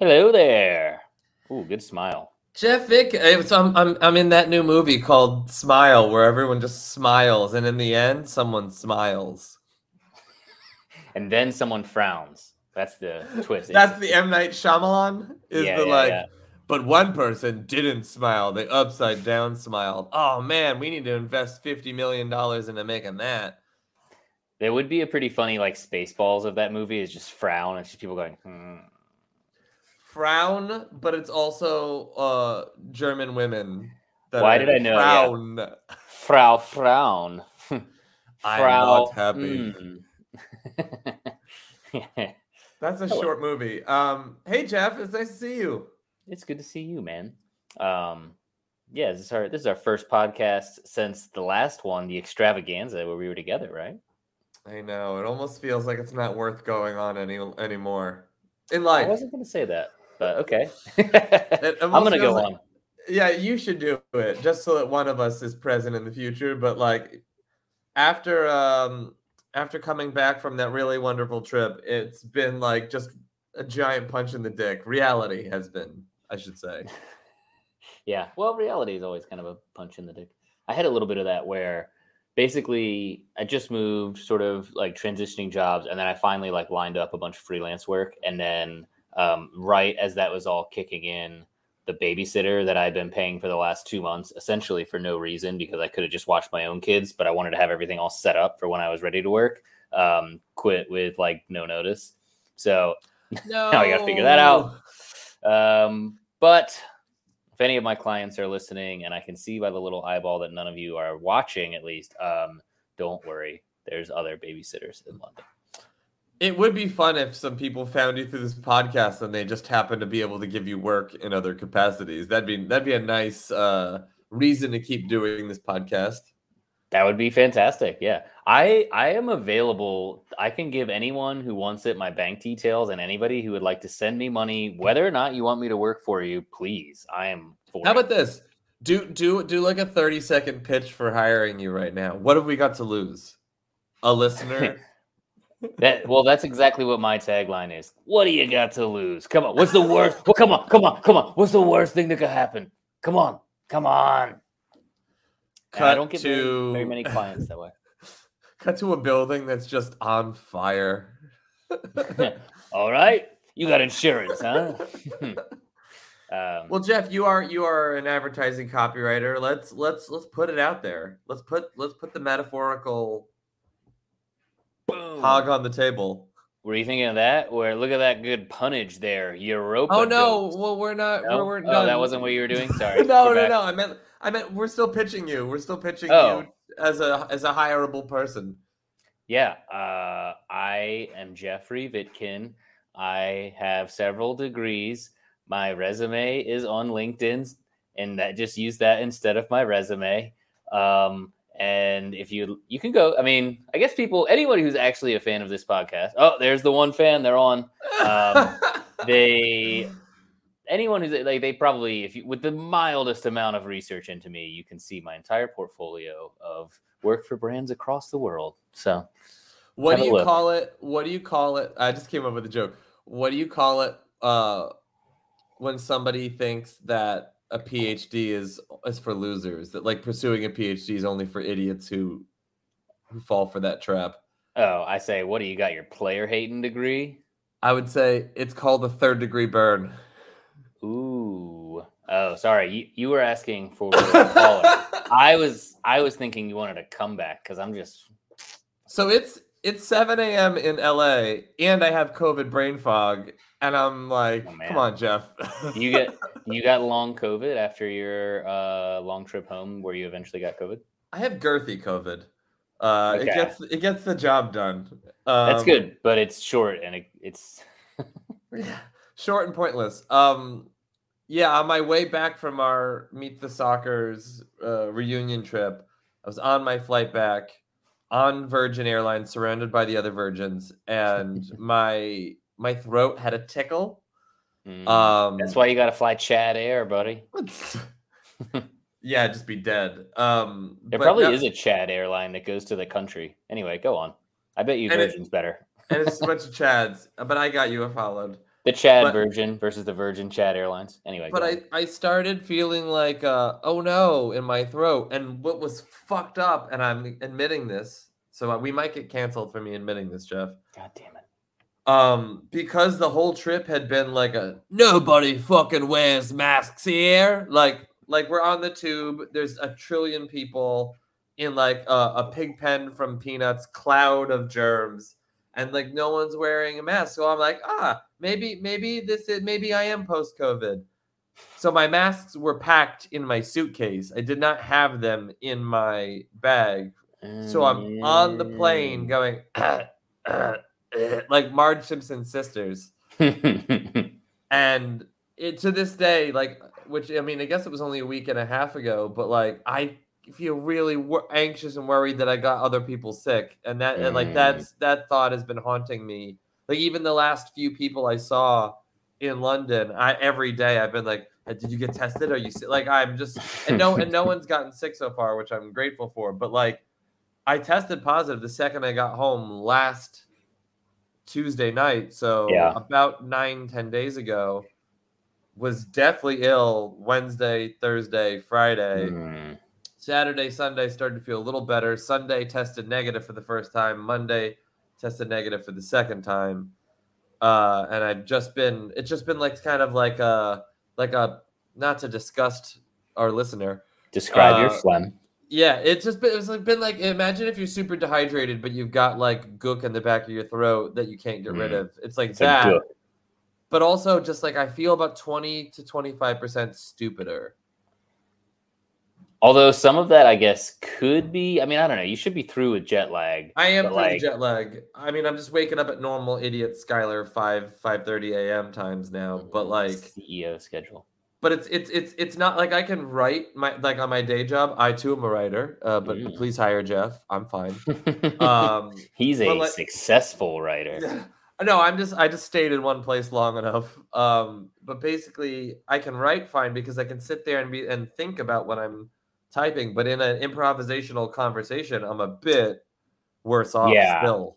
Hello there. Ooh, good smile. Jeff Vick, eh, so I'm, I'm I'm in that new movie called Smile, where everyone just smiles, and in the end, someone smiles. And then someone frowns. That's the twist. That's the M Night Shyamalan. Is Yeah, the yeah, like, yeah. but one person didn't smile. They upside down smiled. Oh man, we need to invest fifty million dollars into making that. There would be a pretty funny like Spaceballs of that movie is just frown. It's just people going, hmm. Frown, but it's also uh German women. that Why did I know? Yeah. Frown. Frau Frown. I'm not happy. mm. That's a Hello. short movie. Um, hey Jeff, it's nice to see you. it's good to see you, man. Um, yeah, this is our this is our first podcast since the last one, the extravaganza, where we were together, right? I know it almost feels like it's not worth going on any anymore in life. I wasn't going to say that, but okay. I'm going to go like- on. Yeah, you should do it just so that one of us is present in the future. But like after um after coming back from that really wonderful trip, it's been like just a giant punch in the dick. Reality has been, I should say. Yeah. Well, reality is always kind of a punch in the dick. I had a little bit of that where basically I just moved, sort of like transitioning jobs, and then I finally like lined up a bunch of freelance work, and then um, right as that was all kicking in, the babysitter that I'd been paying for the last two months, essentially for no reason because I could have just watched my own kids, but I wanted to have everything all set up for when I was ready to work. Um, quit with like no notice. So No, Now I gotta figure that out. Um, but if any of my clients are listening, and I can see by the little eyeball that none of you are watching, at least, um, don't worry. There's other babysitters in London. It would be fun if some people found you through this podcast and they just happen to be able to give you work in other capacities. That'd be that'd be a nice uh, reason to keep doing this podcast. That would be fantastic. Yeah, I I am available. I can give anyone who wants it my bank details, and anybody who would like to send me money, whether or not you want me to work for you, please. I am. For How about this? Do do do like a 30 second pitch for hiring you right now. What have we got to lose? A listener? That well, that's exactly what my tagline is. What do you got to lose? Come on, what's the worst? Well, come on, come on, come on. What's the worst thing that could happen? Come on, come on. And I don't get very, very many clients that way. cut to a building that's just on fire. All right, you got insurance, huh? um, Well, Jeff, you are you are an advertising copywriter. Let's let's let's put it out there. Let's put let's put the metaphorical boom. hog on the table. Were you thinking of that? Where look at that good punnage there, Europa. Oh no, dose. well we're not No? we're, we're oh, done. that wasn't what you were doing. Sorry. no, We're no, back. no. I meant I meant we're still pitching you. We're still pitching Oh. you as a as a hireable person. Yeah, uh, I am Jeffrey Vitkin. I have several degrees. My resume is on LinkedIn, and that just use that instead of my resume. Um, and if you you can go, I mean, I guess people, anybody who's actually a fan of this podcast. Oh, there's the one fan. They're on. Um, They, anyone who's like, they probably, if you with the mildest amount of research into me, you can see my entire portfolio of work for brands across the world. So. what do you look. call it? What do you call it? I just came up with a joke. What do you call it uh when somebody thinks that a PhD is is for losers? That like pursuing a PhD is only for idiots who who fall for that trap. Oh, I say, what do you got? Your player hating degree? I would say it's called the third degree burn. Ooh. Oh, sorry. You you were asking for a. I was I was thinking you wanted a comeback because I'm just So it's it's 7 a.m. in LA, and I have COVID brain fog, and I'm like, Oh, come on, Jeff. you get you got long COVID after your uh, long trip home where you eventually got COVID. I have girthy COVID. Uh, Okay. It gets it gets the job done. That's Um, good, but it's short and it, it's Yeah, short and pointless. Um, yeah, on my way back from our Meet the Soccer's uh, reunion trip, I was on my flight back on Virgin Airlines, surrounded by the other Virgins, and my my throat had a tickle. mm, Um, that's why you got to fly Chad Air, buddy. yeah, just be dead. Um, There probably no- is a Chad airline that goes to the country. Anyway, go on. I bet you And it- Virgin's better. and it's a bunch of Chads. But I got you. I followed. The Chad But- Virgin versus the Virgin Chad Airlines. Anyway, But I. I started feeling like uh oh no in my throat and what was fucked up and I'm admitting this so we might get canceled for me admitting this Jeff God damn it. Um because the whole trip had been like a nobody fucking wears masks here. Like like we're on the tube there's a trillion people in like a, a pig pen from peanuts cloud of germs and like no one's wearing a mask. So i'm like ah maybe maybe this is maybe i am post covid so my masks were packed in my suitcase. I did not have them in my bag. So i'm on the plane going like marge simpson's sisters and it to this day like which i mean i guess it was only a week and a half ago but like i feel really wor- anxious and worried that i got other people sick and that and like Mm. that's that thought has been haunting me like even the last few people i saw in london i every day i've been like "Uh, did you get tested are you sick? like i'm just and no and no one's gotten sick so far which i'm grateful for but like i tested positive the second i got home last tuesday night so Yeah. about nine ten days ago was deathly ill wednesday thursday friday Mm. saturday sunday started to feel a little better sunday tested negative for the first time monday tested negative for the second time uh and i've just been it's just been like kind of like a like a not to disgust our listener Describe your Uh, phlegm. Yeah, it's just been, it's like been like imagine if you're super dehydrated, but you've got like gook in the back of your throat that you can't get rid Mm. of. It's like It's that, like, but also just like I feel about twenty to twenty five percent stupider. Although some of that, I guess, could be. I mean, I don't know. You should be through with jet lag. I am through like- jet lag. I mean, I'm just waking up at normal idiot Skylar five five thirty a.m. times now, but like, CEO schedule. But it's it's it's it's not like I can write my like on my day job. I too am a writer, uh, but Mm. please hire Jeff. I'm fine. Um, He's a like- successful writer. no i'm just i just stayed in one place long enough um but basically i can write fine because i can sit there and be and think about what i'm typing but in an improvisational conversation i'm a bit worse off Yeah. still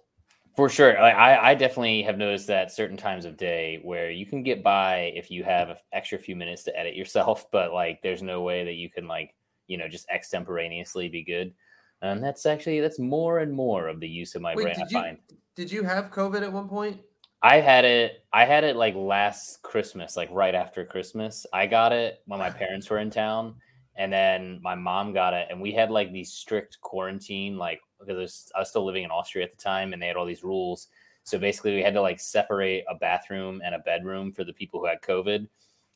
For sure. I, I definitely have noticed that certain times of day where you can get by if you have an extra few minutes to edit yourself, but like there's no way that you can like, you know, just extemporaneously be good. And that's actually that's more and more of the use of my Wait, brain I did you- find. did you have covid at one point I had it I had it like last Christmas, like right after Christmas. I got it when my parents were in town and then my mom got it and we had like these strict quarantine like because I was, I was still living in Austria at the time and they had all these rules. So basically we had to like separate a bathroom and a bedroom for the people who had COVID.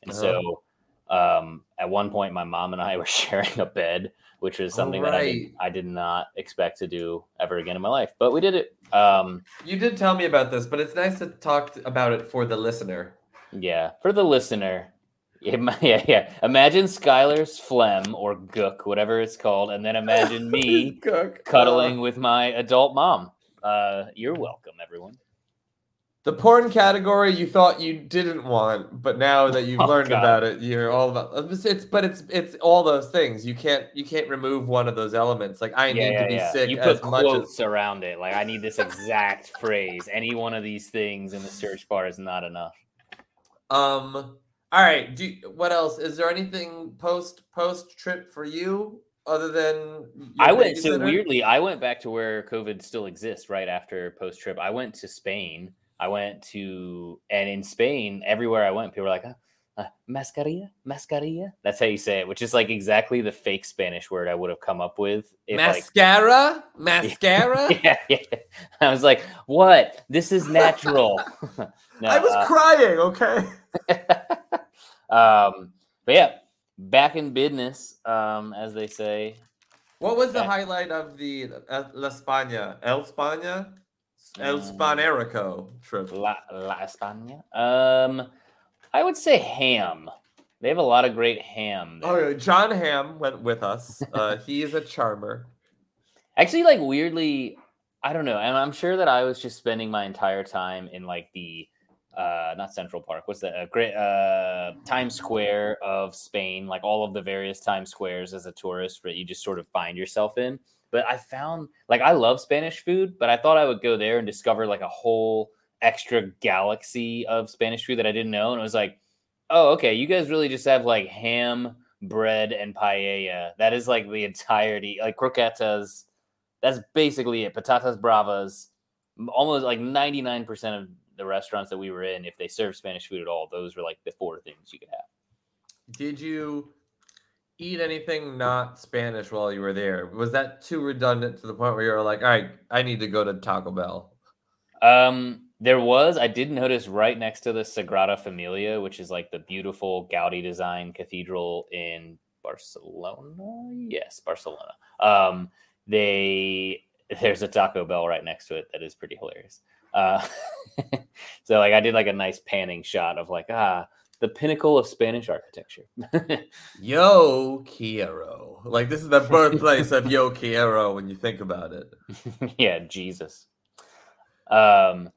And so um, at one point my mom and I were sharing a bed, which was Oh, something that I did. I did not expect to do ever again in my life. But we did it. Um, you did tell me about this but it's nice to talk about it for the listener Yeah, for the listener. Yeah, yeah, yeah. Imagine Skylar's phlegm or gook, whatever it's called, and then imagine me cuddling Uh, with my adult mom. Uh, you're welcome, everyone. the porn category you thought you didn't want, but now that you've Oh, learned God. about it, you're all about. It's, it's but it's it's all those things. You can't you can't remove one of those elements. Like I Yeah, need yeah, to be yeah. sick You as put quotes as. around it. Like I need this exact phrase. Any one of these things in the search bar is not enough. Um. All right. Do what else? Is there anything post post trip for you other than I went so weirdly. I went back to where COVID still exists right after post trip. I went to Spain. I went to and in Spain, everywhere I went, people were like, "Uh, uh, "Mascarilla, mascarilla." That's how you say it, which is like exactly the fake Spanish word I would have come up with if like. mascara, mascara. Yeah, yeah. I was like, "What? This is natural." no, I was uh, crying. Okay. Um, but yeah, back in business, um, as they say. What was the highlight of the uh, La España, El España, El Mm. Spanerico trip? La, La España. Um, I would say ham. They have a lot of great ham. there. Oh, yeah, Jon Hamm went with us. Uh, he is a charmer. Actually, like weirdly, I don't know, and I'm sure that I was just spending my entire time in like the uh not Central Park. What's that? Uh, great uh Times Square of Spain, like all of the various Times Squares as a tourist that you just sort of find yourself in. But I found like I love Spanish food, but I thought I would go there and discover like a whole extra galaxy of Spanish food that I didn't know, and it was like, oh, okay, you guys really just have like ham, bread, and paella. That is like the entirety, like croquetas. That's basically it. Patatas bravas. Almost like ninety nine percent of the restaurants that we were in, if they serve Spanish food at all, those were like the four things you could have. Did you eat anything not Spanish while you were there? Was that too redundant to the point where you were like, all right, I need to go to Taco Bell? Um, there was. I did notice right next to the Sagrada Familia, which is like the beautiful Gaudi design cathedral in Barcelona. Yes, Barcelona. Um, they there's a Taco Bell right next to it that is pretty hilarious. Uh, so like I did like a nice panning shot of like ah the pinnacle of Spanish architecture. Yo Quiero. Like this is the birthplace of Yo Quiero when you think about it. yeah, Jesus. Um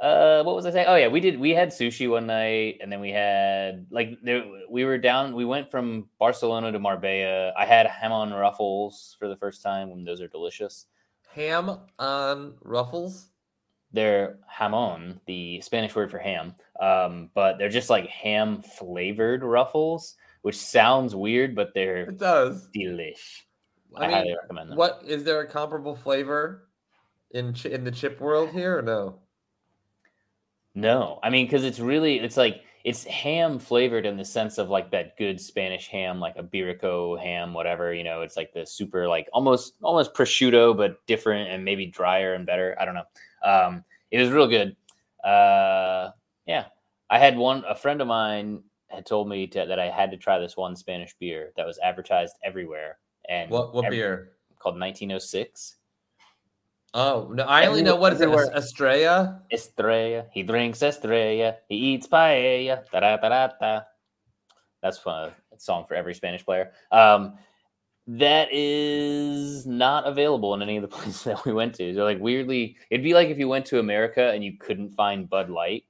uh what was I saying? Oh yeah, we did we had sushi one night and then we had like there, we were down we went from Barcelona to Marbella. I had ham on ruffles for the first time and those are delicious. Ham on ruffles? They're jamon, the Spanish word for ham, um, but they're just like ham flavored ruffles, which sounds weird, but they're it does delish. I, I mean, highly recommend them. What is there a comparable flavor in ch- in the chip world here or no? No, I mean because it's really it's like it's ham flavored in the sense of like that good Spanish ham, like a Iberico ham, whatever. You know, it's like the super like almost almost prosciutto, but different and maybe drier and better. I don't know. Um, it was real good. Uh, yeah, I had one. A friend of mine had told me to, that I had to try this one Spanish beer that was advertised everywhere. And what what every, beer? Called 1906. Oh no! I only know what is it? Estrella. Estrella. He drinks Estrella. He eats paella. Da da da da. That's a song for every Spanish player. Um, that is not available in any of the places that we went to. So like weirdly, it'd be like if you went to America and you couldn't find Bud Light.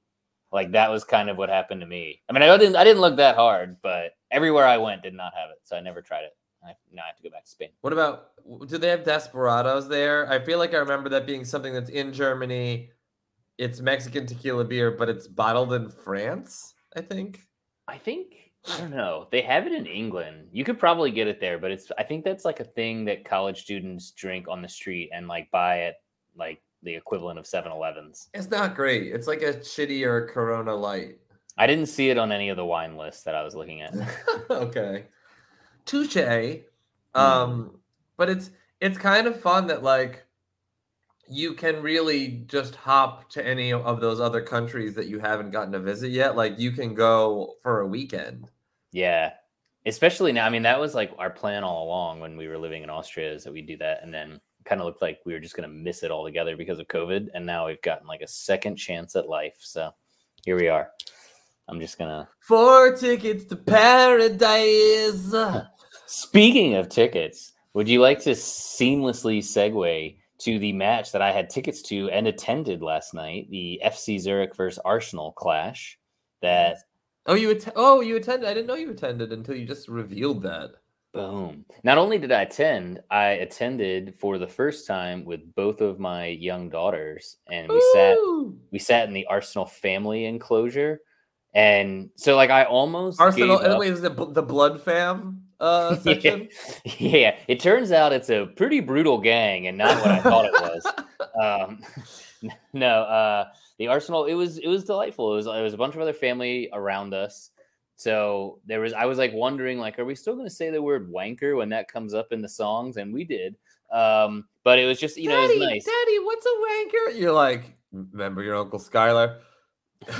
Like that was kind of what happened to me. I mean, I didn't I didn't look that hard, but everywhere I went did not have it, so I never tried it. I now I have to go back to Spain. What about do they have desperados there? I feel like I remember that being something that's in Germany. It's Mexican tequila beer, but it's bottled in France, I think. I think I don't know. They have it in England. You could probably get it there, but it's I think that's like a thing that college students drink on the street and like buy at like the equivalent of 7-Elevens. It's not great. It's like a shittier Corona Light. I didn't see it on any of the wine lists that I was looking at. okay. Touche. Um, but it's it's kind of fun that like you can really just hop to any of those other countries that you haven't gotten to visit yet. Like you can go for a weekend. Yeah. Especially now. I mean, that was like our plan all along when we were living in Austria is that we do that. And then kind of looked like we were just going to miss it altogether because of COVID. And now we've gotten like a second chance at life. So here we are. I'm just going to. Four tickets to paradise. Speaking of tickets, would you like to seamlessly segue to the match that I had tickets to and attended last night, the FC Zurich versus Arsenal clash that Oh, you att- oh you attended. I didn't know you attended until you just revealed that. Boom. Not only did I attend, I attended for the first time with both of my young daughters, and we Ooh. sat we sat in the Arsenal family enclosure. And so, like, I almost Arsenal. Wait, is it the Blood Fam uh, section? yeah. yeah, it turns out it's a pretty brutal gang, and not what I thought it was. um, no, uh, the Arsenal. It was it was delightful. It was it was a bunch of other family around us. So there was I was like wondering like, are we still going to say the word wanker when that comes up in the songs? And we did. Um, but it was just you Daddy, know, it nice. Daddy, what's a wanker? You're like, remember your uncle Skylar?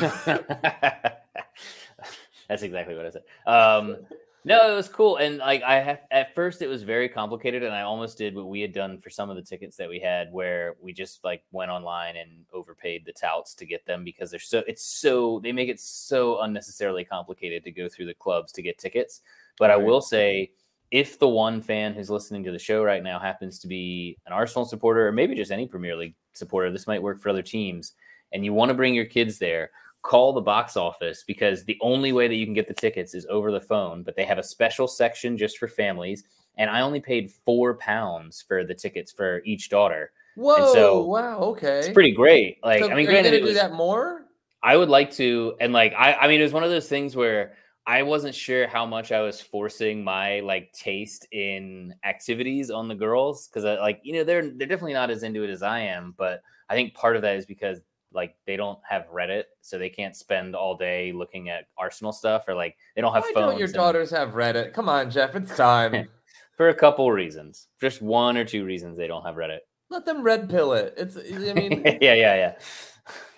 That's exactly what I said. Um, no, it was cool, and like I have at first, it was very complicated, and I almost did what we had done for some of the tickets that we had, where we just like went online and overpaid the touts to get them because they're so it's so they make it so unnecessarily complicated to go through the clubs to get tickets. But right. I will say, if the one fan who's listening to the show right now happens to be an Arsenal supporter, or maybe just any Premier League supporter, this might work for other teams, and you want to bring your kids there call the box office because the only way that you can get the tickets is over the phone, but they have a special section just for families. And I only paid four pounds for the tickets for each daughter. Whoa! so wow. Okay. It's pretty great. Like So I mean, granted, do that more? I would like to, and like I, I mean, it was one of those things where I wasn't sure how much I was forcing my like taste in activities on the girls because uh, like you know they're they're definitely not as into it as I am, but I think part of that is because like they don't have Reddit, so they can't spend all day looking at Arsenal stuff or like they don't have Why phones. don't your and- daughters have Reddit? Come on, Jeff. It's time. for a couple reasons, just one or two reasons they don't have Reddit. Let them red pill it. It's. I mean, yeah, yeah,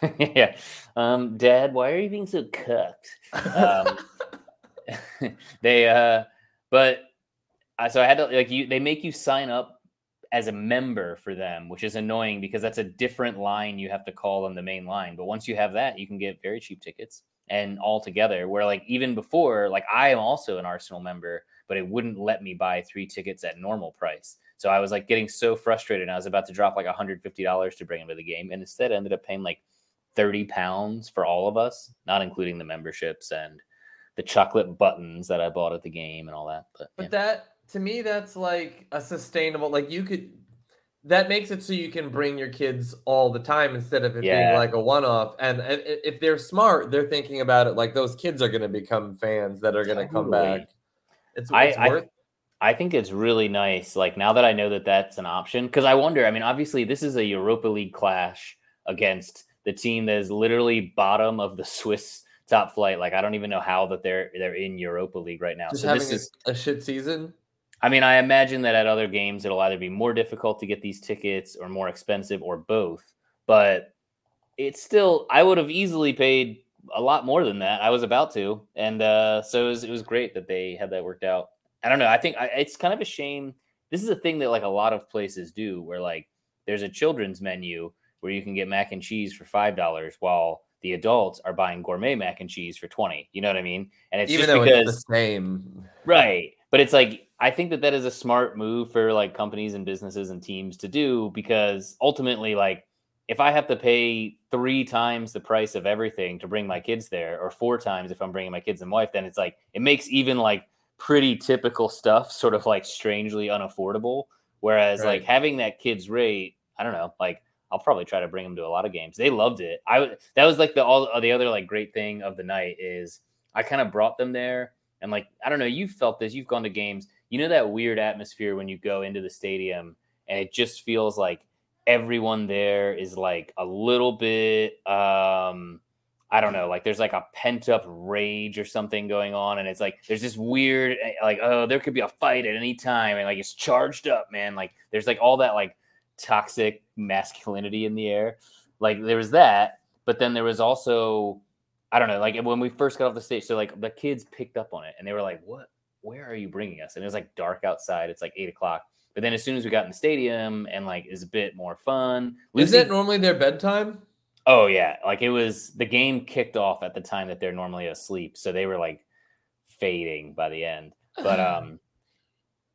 yeah, yeah. Um, Dad, why are you being so cooked? Um, they, uh, but uh, so I had to like you. They make you sign up as a member for them, which is annoying because that's a different line you have to call on the main line. But once you have that, you can get very cheap tickets and all together. Where like even before, like I am also an Arsenal member, but it wouldn't let me buy three tickets at normal price. So I was like getting so frustrated. And I was about to drop like $150 to bring him to the game, and instead I ended up paying like 30 pounds for all of us, not including the memberships and the chocolate buttons that I bought at the game and all that. But, But yeah. that to me, that's like a sustainable. Like you could. That makes it so you can bring your kids all the time instead of it being like a one-off. And if they're smart, they're thinking about it like those kids are going to become fans that are going to come back. It's, I- it's I- worth. I think it's really nice. Like now that I know that that's an option, because I wonder. I mean, obviously, this is a Europa League clash against the team that is literally bottom of the Swiss top flight. Like I don't even know how that they're they're in Europa League right now. just so having this is. a, shit season. I mean, I imagine that at other games it'll either be more difficult to get these tickets or more expensive or both. But it's still, I would have easily paid a lot more than that. I was about to, and uh, so it was, it was great that they had that worked out. I don't know. I think I, it's kind of a shame. This is a thing that like a lot of places do, where like there's a children's menu where you can get mac and cheese for five dollars, while the adults are buying gourmet mac and cheese for twenty. You know what I mean? And it's Even just though because it's the same. Right. But it's like I think that that is a smart move for like companies and businesses and teams to do because ultimately like if I have to pay 3 times the price of everything to bring my kids there or 4 times if I'm bringing my kids and wife then it's like it makes even like pretty typical stuff sort of like strangely unaffordable whereas Right. like having that kids rate I don't know like I'll probably try to bring them to a lot of games. They loved it. I that was like the all the other like great thing of the night is I kind of brought them there and like I don't know, you've felt this. You've gone to games. You know that weird atmosphere when you go into the stadium and it just feels like everyone there is like a little bit um I don't know, like there's like a pent up rage or something going on and it's like there's this weird eh, like oh, there could be a fight at any time and like it's charged up, man. Like there's like all that like toxic masculinity in the air. Like there was that, but then there was also I don't know, like when we first got off the stage, so like the kids picked up on it and they were like, "What? Where are you bringing us?" And it was like dark outside. It's like eight o'clock. But then as soon as we got in the stadium and like is a bit more fun, Is Lucy- that normally their bedtime? Oh yeah, like it was the game kicked off at the time that they're normally asleep, so they were like fading by the end. But um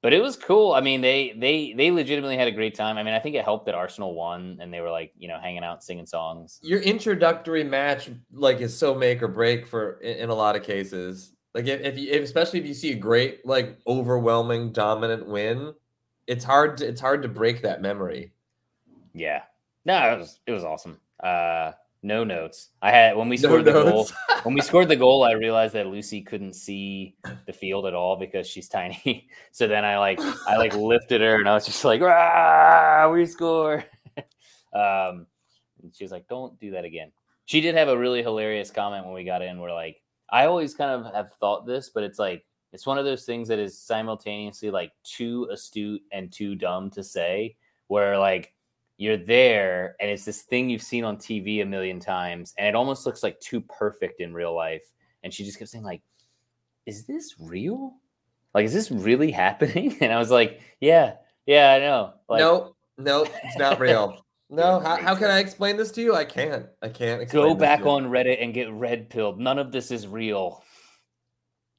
but it was cool. I mean, they they they legitimately had a great time. I mean, I think it helped that Arsenal won and they were like, you know, hanging out singing songs. your introductory match like is so make or break for in, in a lot of cases. Like if, if you if, especially if you see a great like overwhelming dominant win, it's hard to it's hard to break that memory. Yeah. No, it was it was awesome. Uh no notes. I had when we No scored the goal when we scored the goal, I realized that Lucy couldn't see the field at all because she's tiny. So then I like I like lifted her and I was just like, "Rah, we score. um, and she was like, "Don't do that again." She did have a really hilarious comment when we got in. Where like I always kind of have thought this, but it's like it's one of those things that is simultaneously like too astute and too dumb to say. Where like you're there and it's this thing you've seen on TV a million times and it almost looks like too perfect in real life. And she just kept saying, like, is this real? Like, is this really happening? And I was like, yeah, yeah, I know. Like, no, no, it's not real. No, how, how can. I explain this to you? I can't. I can't explain go back on Reddit and get red pilled. None of this is real.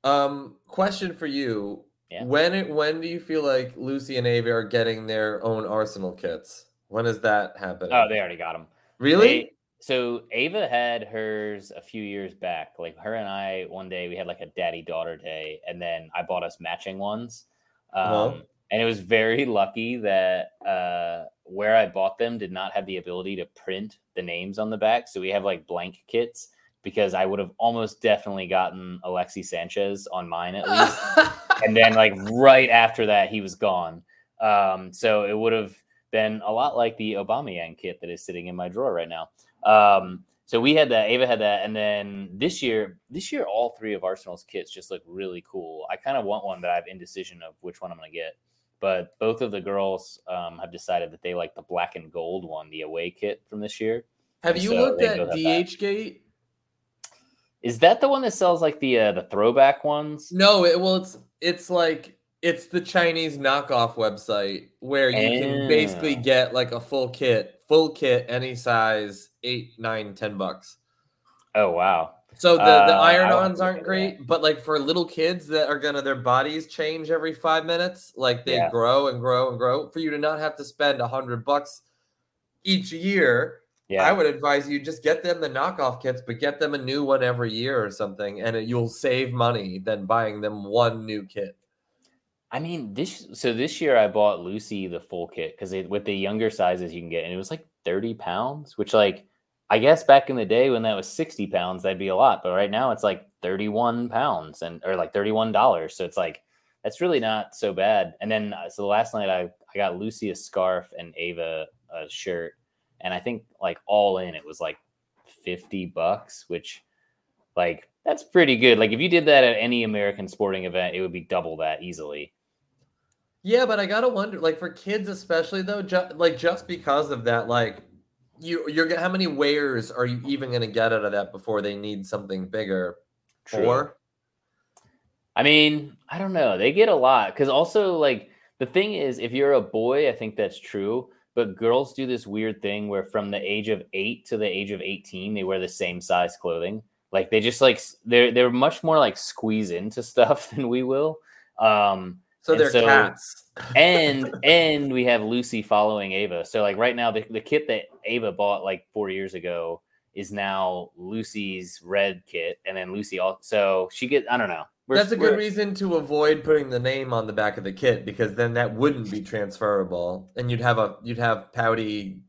Um, question for you. Yeah. When it, when do you feel like Lucy and Ava are getting their own Arsenal kits? When is that happening? Oh, they already got them. really? so Ava had hers a few years back. Like her and I, one day we had like a daddy daughter day, and then I bought us matching ones. Um, Uh-huh. And it was very lucky that uh, where I bought them did not have the ability to print the names on the back, so we have like blank kits because I would have almost definitely gotten Alexis Sanchez on mine at least, and then like right after that he was gone. Um, so it would have been a lot like the Aubameyang kit that is sitting in my drawer right now. Um, so we had that, Ava had that, and then this year, this year, all three of Arsenal's kits just look really cool. I kind of want one but I have indecision of which one I'm going to get, but both of the girls um, have decided that they like the black and gold one, the away kit from this year. Have you So looked at that. DHgate? Is that the one that sells like the uh, the throwback ones? No, it well, it's it's like it's the Chinese knockoff website where you can basically get like a full kit, full kit, any size, eight, nine, ten bucks. Oh wow, So the, the Uh, have iron-ons aren't at great, but like for little kids that are gonna their bodies change every five minutes, like they Yeah. grow and grow and grow. For you to not have to spend a hundred bucks each year, yeah. I would advise you just get them the knockoff kits, but get them a new one every year or something, and it, you'll save money than buying them one new kit. I mean, this so this year I bought Lucy the full kit because with the younger sizes you can get, and it was like thirty pounds, which like I guess back in the day when that was sixty pounds, that'd be a lot, but right now it's like thirty one pounds and or like thirty one dollars, so it's like that's really not so bad. And then uh, so last night I I got Lucy a scarf and Ava a shirt, and I think like all in it was like fifty bucks, which like that's pretty good. Like if you did that at any American sporting event, it would be double that easily. Yeah, but I gotta wonder, like for kids especially though, ju- like just because of that, like you you're gonna how many wears are you even gonna get out of that before they need something bigger? True. Four? I mean, I don't know. They get a lot because also like the thing is, if you're a boy, I think that's true. But girls do this weird thing where from the age of eight to the age of eighteen, they wear the same size clothing. Like they just like they're they're much more like squeeze into stuff than we will. Um, So And they're so- cats. and and we have Lucy following Ava. So like right now, the, the kit that Ava bought like four years ago is now Lucy's red kit, and then Lucy also. So she get I don't know. We're- That's a good reason to avoid putting the name on the back of the kit because then that wouldn't be transferable, and you'd have a you'd have pouty,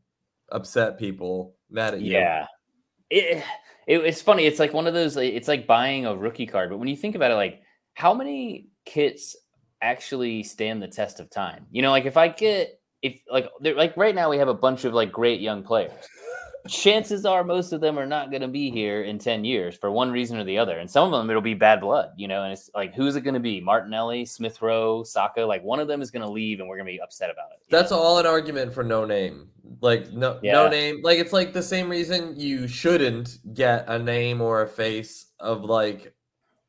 upset people mad at you. Yeah. It, it, it's funny. It's like one of those, it's like buying a rookie card. But when you think about it, like how many kits actually stand the test of time? You know, like if I get, if like, they're like right now we have a bunch of like great young players. Chances are most of them are not going to be here in 10 years for one reason or the other. And some of them it'll be bad blood, you know, and it's like, who's it going to be? Martinelli, Smith Rowe, Saka? Like one of them is going to leave and we're going to be upset about it. That's know? all an argument for no name. Like no Yeah. no name. Like it's like the same reason you shouldn't get a name or a face of like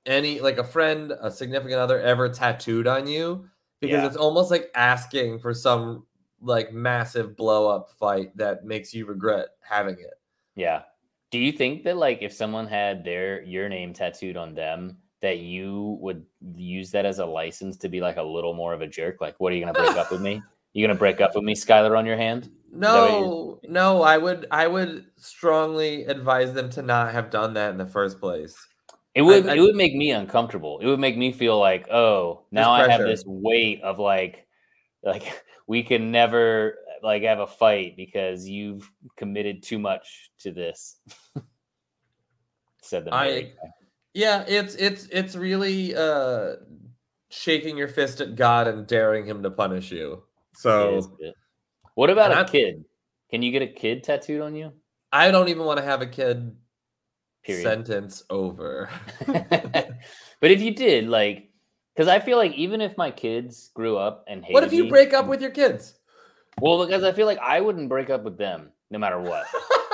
any like a friend, a significant other ever tattooed on you because Yeah. it's almost like asking for some like massive blow up fight that makes you regret having it. Yeah. Do you think that like if someone had their your name tattooed on them, that you would use that as a license to be like a little more of a jerk? Like, what are you gonna break up with me? You gonna break up with me, Skylar, on your hand? No, no, I would I would strongly advise them to not have done that in the first place. It would I- it would make me uncomfortable. It would make me feel like, oh, now I have this weight of like like we can never like have a fight because you've committed too much to this. Said the I- Yeah, it's it's it's really uh shaking your fist at God and daring him to punish you. So. What about And a I'm- kid? Can you get a kid tattooed on you? I don't even want to have a kid Period. sentence over. but if you did, like, because I feel like even if my kids grew up and hated what if you me- break up with your kids? Well, because I feel like I wouldn't break up with them no matter what.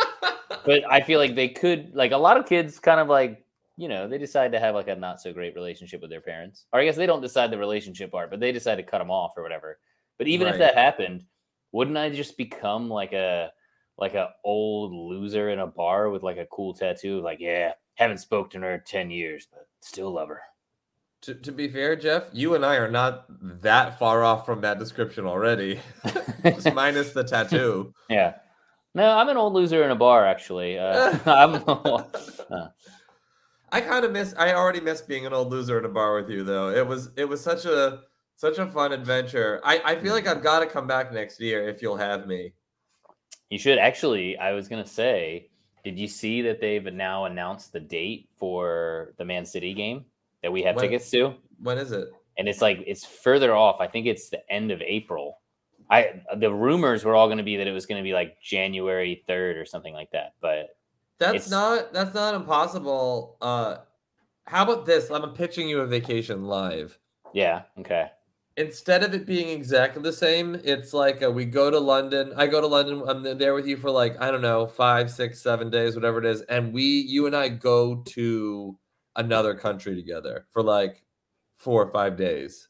but I feel like they could, like, a lot of kids kind of like, you know, they decide to have like a not so great relationship with their parents, or I guess they don't decide the relationship part, but they decide to cut them off or whatever. But even if that happened, wouldn't I just become like a like an old loser in a bar with like a cool tattoo? Like, yeah, haven't spoken to her in ten years, but still love her. to, to be fair, Jeff, you and I are not that far off from that description already. Just minus the tattoo. yeah. No, I'm an old loser in a bar. Actually, uh, I'm. I kind of miss. I already miss being an old loser in a bar with you, though. It was it was such a such a fun adventure. I I feel like I've got to come back next year if you'll have me. You should actually. I was gonna say, did you see that they've now announced the date for the Man City game that we have When- tickets to? When is it? And it's like it's further off. I think it's the end of April. I the rumors were all going to be that it was going to be like January third or something like that. But That's not that's not impossible. Uh how about this? I'm pitching you a vacation live. yeah, okay, Instead of it being exactly the same, it's like uh we go to London. I go to London. I'm there with you for like I don't know five, six, seven days, whatever it is, and we, you and I, go to another country together for like four or five days.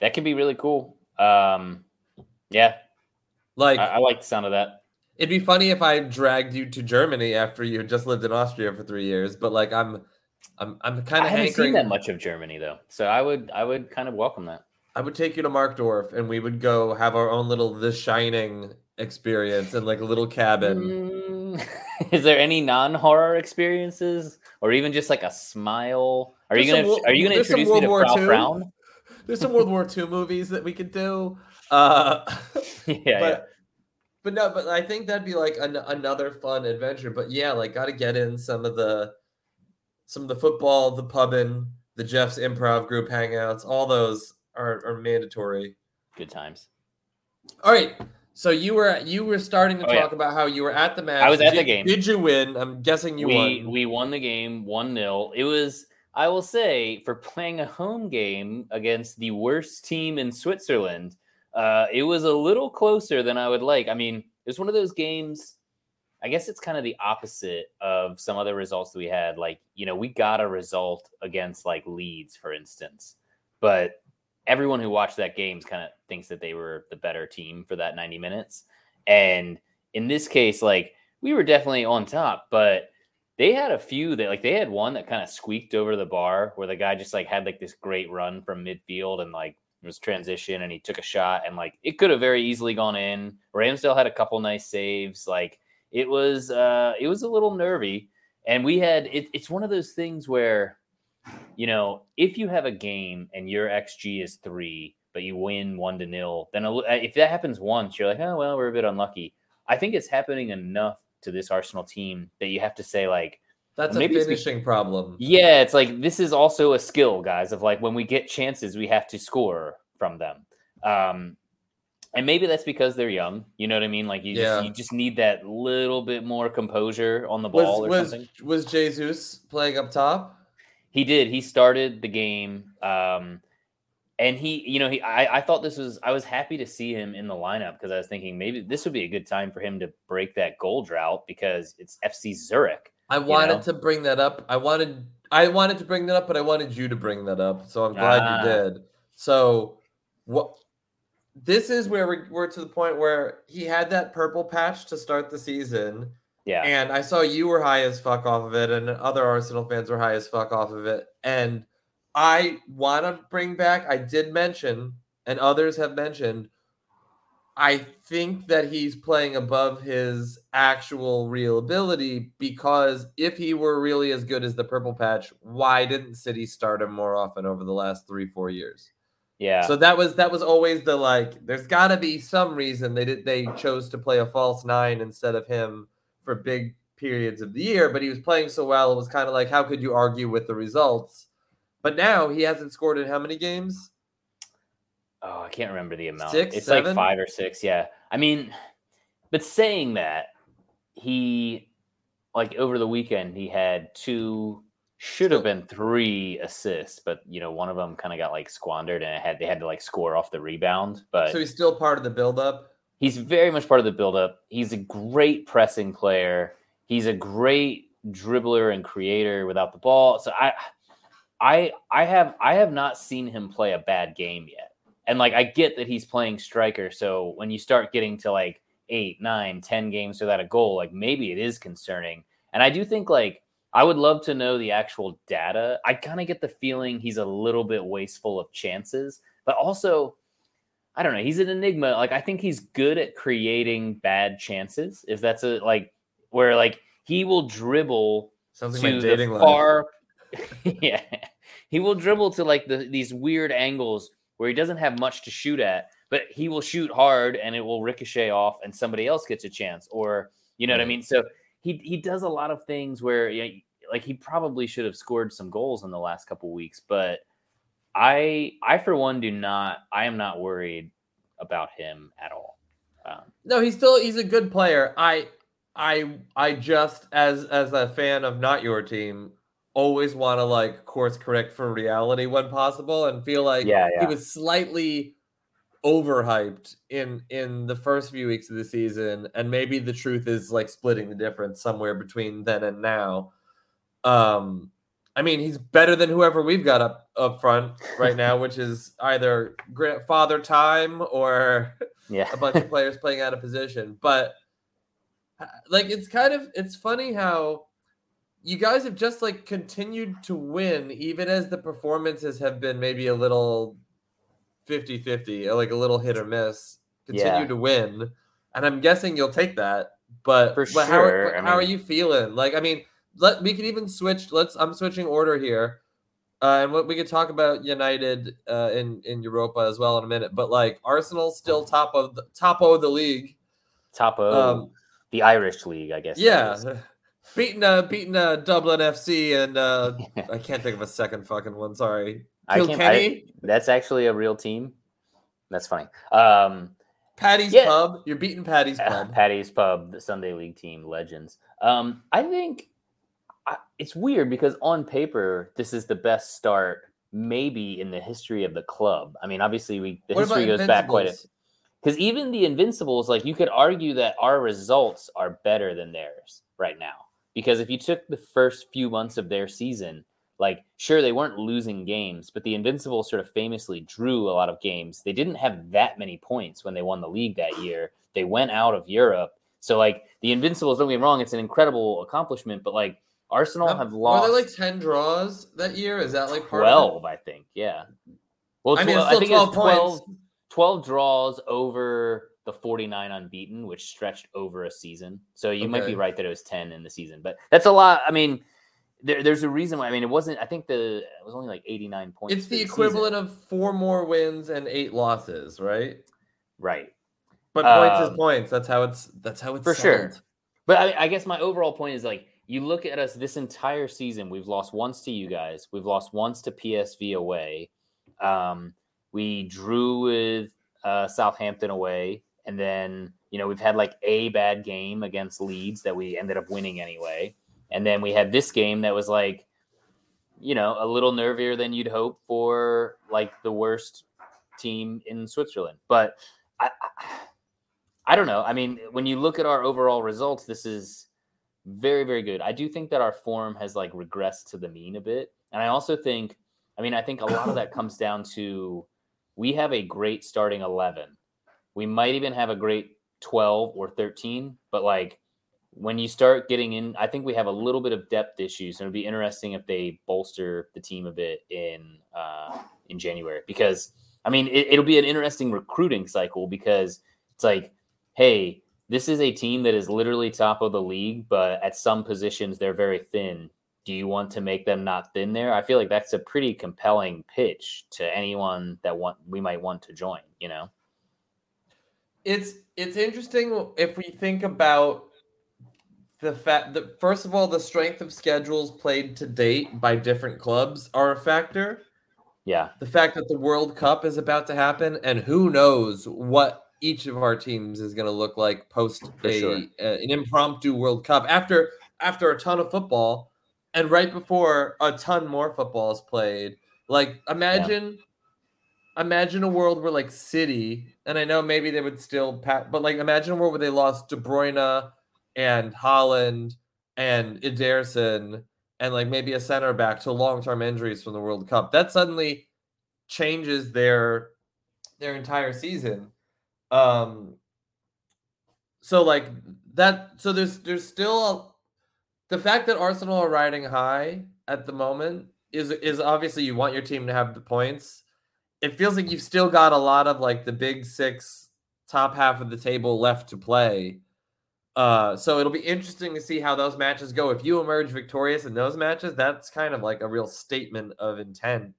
that could be really cool. Um, yeah, Like I, I like the sound of that. It'd be funny if I dragged you to Germany after you had just lived in Austria for three years, but like I'm, I'm, I'm kind I of haven't hankering. seen that much of Germany though, so I would I would kind of welcome that. I would take you to Mark Markdorf, and we would go have our own little The Shining experience in like a little cabin. Mm, Is there any non-horror experiences, or even just like a smile? Are you There's some gonna wo- Are you gonna some introduce me to War Frau II. Frown? There's some World War II movies that we could do. Uh, yeah, yeah. but but no, but I think that'd be like an, another fun adventure. But yeah, like got to get in some of the some of the football, the pubbing, the Jeff's improv group hangouts. All those are, are mandatory. Good times. All right. So you were you were starting to Oh, yeah. talk about how you were at the match. I was at Did- the game. Did you win? I'm guessing you we won. we won the game one 0 It was I will say for playing a home game against the worst team in Switzerland, uh, it was a little closer than I would like. I mean, it was one of those games. I guess it's kind of the opposite of some other results that we had. Like, you know, we got a result against like Leeds, for instance, but everyone who watched that game kind of thinks that they were the better team for that 90 minutes. And in this case, like we were definitely on top, but they had a few that like they had one that kind of squeaked over the bar where the guy just like had like this great run from midfield and like was transition and he took a shot and like it could have very easily gone in. Ramsdale had a couple nice saves. Like it was uh it was a little nervy. And we had it, it's one of those things where you know, if you have a game and your XG is three, but you win one to nil, then a if that happens once, you're like, oh well, we're a bit unlucky. I think it's happening enough to this Arsenal team that you have to say like, That's maybe a finishing problem. yeah, it's like this is also a skill, guys. Of like when we get chances, we have to score from them. Um, and maybe that's because they're young. You know what I mean? Like you Yeah. just you just need that little bit more composure on the Was ball or was something. was Jesus playing up top? He did. He started the game. Um, and he, you know, he I, I thought this was I was happy to see him in the lineup because I was thinking maybe this would be a good time for him to break that goal drought because it's FC Zurich. I wanted know? to bring that up. I wanted I wanted to bring that up, but I wanted you to bring that up. So I'm glad Ah. you did. So what this is where we're, we're to the point where he had that purple patch to start the season. Yeah. And I saw you were high as fuck off of it, and other Arsenal fans were high as fuck off of it. And I want to bring back, I did mention, and others have mentioned, I think that he's playing above his actual real ability because if he were really as good as the purple patch, why didn't City start him more often over the last three, four years? yeah. So that was that was always the like. There's got to be some reason they did they chose to play a false nine instead of him for big periods of the year. But he was playing so well, it was kind of like how could you argue with the results? But now he hasn't scored in how many games? Oh, I can't remember the amount. Six, it's seven? like five or six. Yeah. I mean, but saying that, he, like over the weekend, he had two, should have been three assists, but, you know, one of them kind of got like squandered and it had, they had to like score off the rebound. But So he's still part of the buildup. He's very much part of the buildup. He's a great pressing player. He's a great dribbler and creator without the ball. So I, I, I have, I have not seen him play a bad game yet. And like, I get that he's playing striker. So when you start getting to like eight, nine, ten games without a goal, like maybe it is concerning. And I do think like I would love to know the actual data. I kind of get the feeling he's a little bit wasteful of chances, but also I don't know. He's an enigma. Like I think he's good at creating bad chances. If that's a like where like he will dribble like to dating the far. yeah, he will dribble to like the these weird angles where he doesn't have much to shoot at, but he will shoot hard and it will ricochet off and somebody else gets a chance or you know right. what I mean? So he he does a lot of things where like he probably should have scored some goals in the last couple weeks, but I I for one do not I am not worried about him at all. Um, no, he's still he's a good player. I I I just as as a fan of not your team always want to like course correct for reality when possible and feel like yeah, yeah. he was slightly overhyped in in the first few weeks of the season and maybe the truth is like splitting the difference somewhere between then and now um i mean he's better than whoever we've got up up front right now which is either grandfather time or yeah. a bunch of players playing out of position. But uh, like it's kind of it's funny how you guys have just like continued to win even as the performances have been maybe a little 50-50 like a little hit or miss. Continue yeah. to win. And i'm guessing you'll take that but, For but sure. how, how mean, are you feeling? Like i mean let we can even switch let's i'm switching order here uh, and what we could talk about united uh, in in europa as well in a minute but like arsenal still top of the top of the league top of um, the irish league i guess yeah beating uh beating uh dublin fc and uh i can't think of a second fucking one sorry Kilkenny? That's actually a real team. That's funny. Um, Paddy's yeah. Pub. You're beating Paddy's Pub. Uh, Paddy's Pub, the Sunday League team, legends. Um, I think it's weird because on paper, this is the best start maybe in the history of the club. I mean, obviously, we the what history goes back quite a because even the Invincibles, like you could argue that our results are better than theirs right now. Because if you took the first few months of their season like sure they weren't losing games but the invincibles sort of famously drew a lot of games they didn't have that many points when they won the league that year they went out of europe so like the invincibles don't get me wrong it's an incredible accomplishment but like arsenal have lost were there like 10 draws that year is that like 12 i think yeah well 12, I, mean, I think 12 it's 12, 12 draws over the 49 unbeaten which stretched over a season so you okay. might be right that it was 10 in the season but that's a lot i mean there, there's a reason why. I mean, it wasn't. I think the it was only like 89 points. It's the, the equivalent season. of four more wins and eight losses, right? Right. But points um, is points. That's how it's. That's how it's for settled. sure. But I, I guess my overall point is like you look at us this entire season. We've lost once to you guys. We've lost once to PSV away. Um, we drew with uh, Southampton away, and then you know we've had like a bad game against Leeds that we ended up winning anyway. And then we had this game that was like, you know, a little nervier than you'd hope for like the worst team in Switzerland. But I, I, I don't know. I mean, when you look at our overall results, this is very, very good. I do think that our form has like regressed to the mean a bit. And I also think, I mean, I think a lot of that comes down to we have a great starting 11. We might even have a great 12 or 13, but like when you start getting in, I think we have a little bit of depth issues, and it'd be interesting if they bolster the team a bit in uh, in January because I mean it, it'll be an interesting recruiting cycle because it's like, hey, this is a team that is literally top of the league, but at some positions they're very thin. Do you want to make them not thin there? I feel like that's a pretty compelling pitch to anyone that want we might want to join. You know, it's it's interesting if we think about the fact that first of all, the strength of schedules played to date by different clubs are a factor. Yeah. The fact that the World Cup is about to happen, and who knows what each of our teams is going to look like post a, sure. a, an impromptu World Cup after after a ton of football and right before a ton more football is played. Like imagine yeah. imagine a world where like City, and I know maybe they would still pack, but like imagine a world where they lost De Bruyne, and Haaland and Ederson and like maybe a center back to long-term injuries from the World Cup. That suddenly changes their their entire season. Um so like that so there's there's still the fact that Arsenal are riding high at the moment is is obviously you want your team to have the points. It feels like you've still got a lot of like the big 6 top half of the table left to play uh, so it'll be interesting to see how those matches go. If you emerge victorious in those matches, that's kind of like a real statement of intent.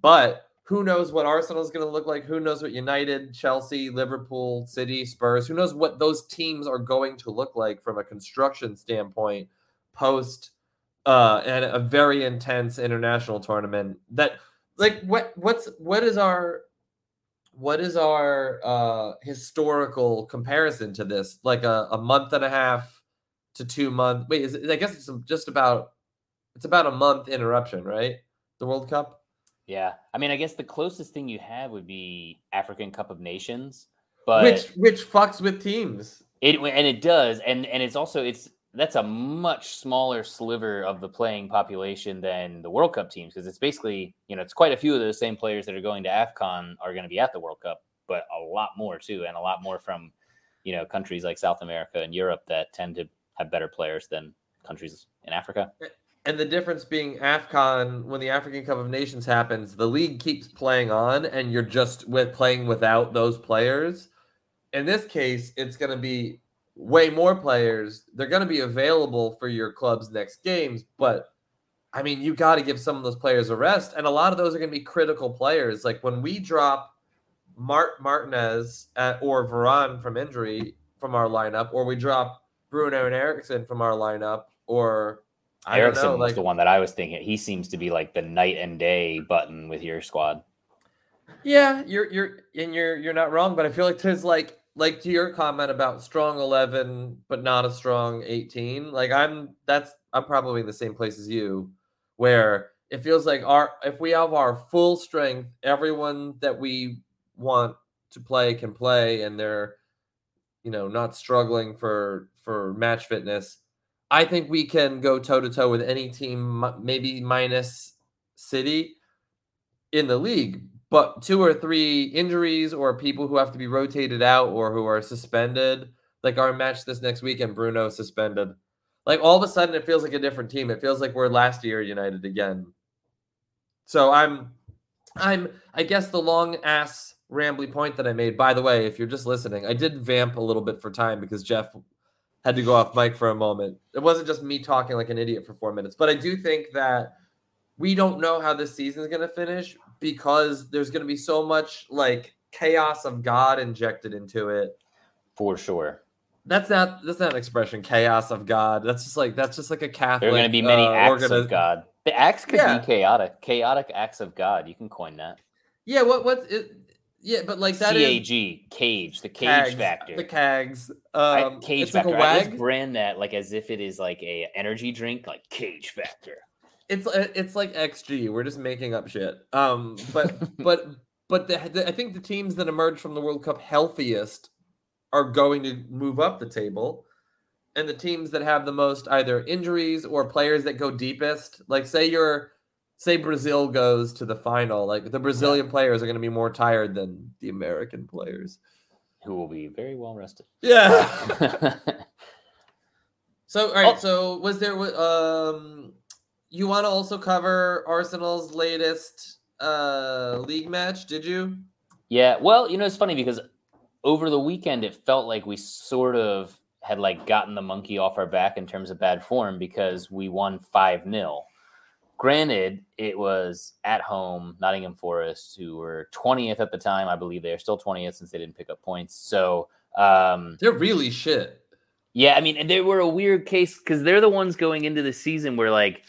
But who knows what Arsenal is going to look like? Who knows what United, Chelsea, Liverpool, City, Spurs, who knows what those teams are going to look like from a construction standpoint post uh and a very intense international tournament that like what what's what is our what is our uh historical comparison to this like a, a month and a half to two month wait is it, i guess it's just about it's about a month interruption right the world cup yeah i mean i guess the closest thing you have would be african cup of nations but which which fucks with teams it and it does and and it's also it's that's a much smaller sliver of the playing population than the World Cup teams because it's basically, you know, it's quite a few of those same players that are going to AFCON are going to be at the World Cup, but a lot more too, and a lot more from, you know, countries like South America and Europe that tend to have better players than countries in Africa. Eh, And the difference being AFCON, when the African Cup of Nations happens, the league keeps playing on and you're just with playing without those players. In this case, it's going to be way more players. They're going to be available for your club's next games, but I mean, you got to give some of those players a rest, and a lot of those are going to be critical players. Like when we drop Mart Martinez at, or Varane from injury from our lineup, or we drop Bruno and Eriksen from our lineup, or I Eriksen know, was like, the one that I was thinking. He seems to be like the night and day button with your squad. Yeah, you're you're and you're you're not wrong, but I feel like there's like like to your comment about strong 11 but not a strong 18 like i'm that's i'm probably in the same place as you where it feels like our if we have our full strength everyone that we want to play can play and they're you know not struggling for for match fitness i think we can go toe to toe with any team maybe minus city in the league but two or three injuries or people who have to be rotated out or who are suspended, like our match this next weekend, Bruno suspended. Like all of a sudden, it feels like a different team. It feels like we're last year United again. So I'm, I'm, I guess the long ass rambly point that I made. By the way, if you're just listening, I did vamp a little bit for time because Jeff had to go off mic for a moment. It wasn't just me talking like an idiot for four minutes, but I do think that we don't know how this season is going to finish because there's going to be so much like chaos of God injected into it. For sure. That's not that's not an expression. Chaos of God. That's just like that's just like a Catholic. There are going to be many uh, acts organiz- of God. The acts could yeah. be chaotic. Chaotic acts of God. You can coin that. Yeah. What what's it? Yeah, but like that C-A-G, is, cage, the cage cags, factor. The cags. Um, I, cage factor. Like I just brand that like as if it is like a energy drink, like cage factor it's uh, it's like XG. We're just making up shit. Um, but but but the, the, I think the teams that emerge from the World Cup healthiest are going to move up the table, and the teams that have the most either injuries or players that go deepest, like say you're say Brazil goes to the final, like the Brazilian yeah. players are going to be more tired than the American players, who will be very well rested. Yeah. so all right. Oh. So was there um you want to also cover Arsenal's latest uh league match, did you? Yeah, well, you know, it's funny because over the weekend it felt like we sort of had like gotten the monkey off our back in terms of bad form because we won 5 0. Granted, it was at home, Nottingham Forest, who were 20th at the time. I believe they are still 20th since they didn't pick up points. So um, they're really shit. Yeah, I mean, and they were a weird case because they're the ones going into the season where like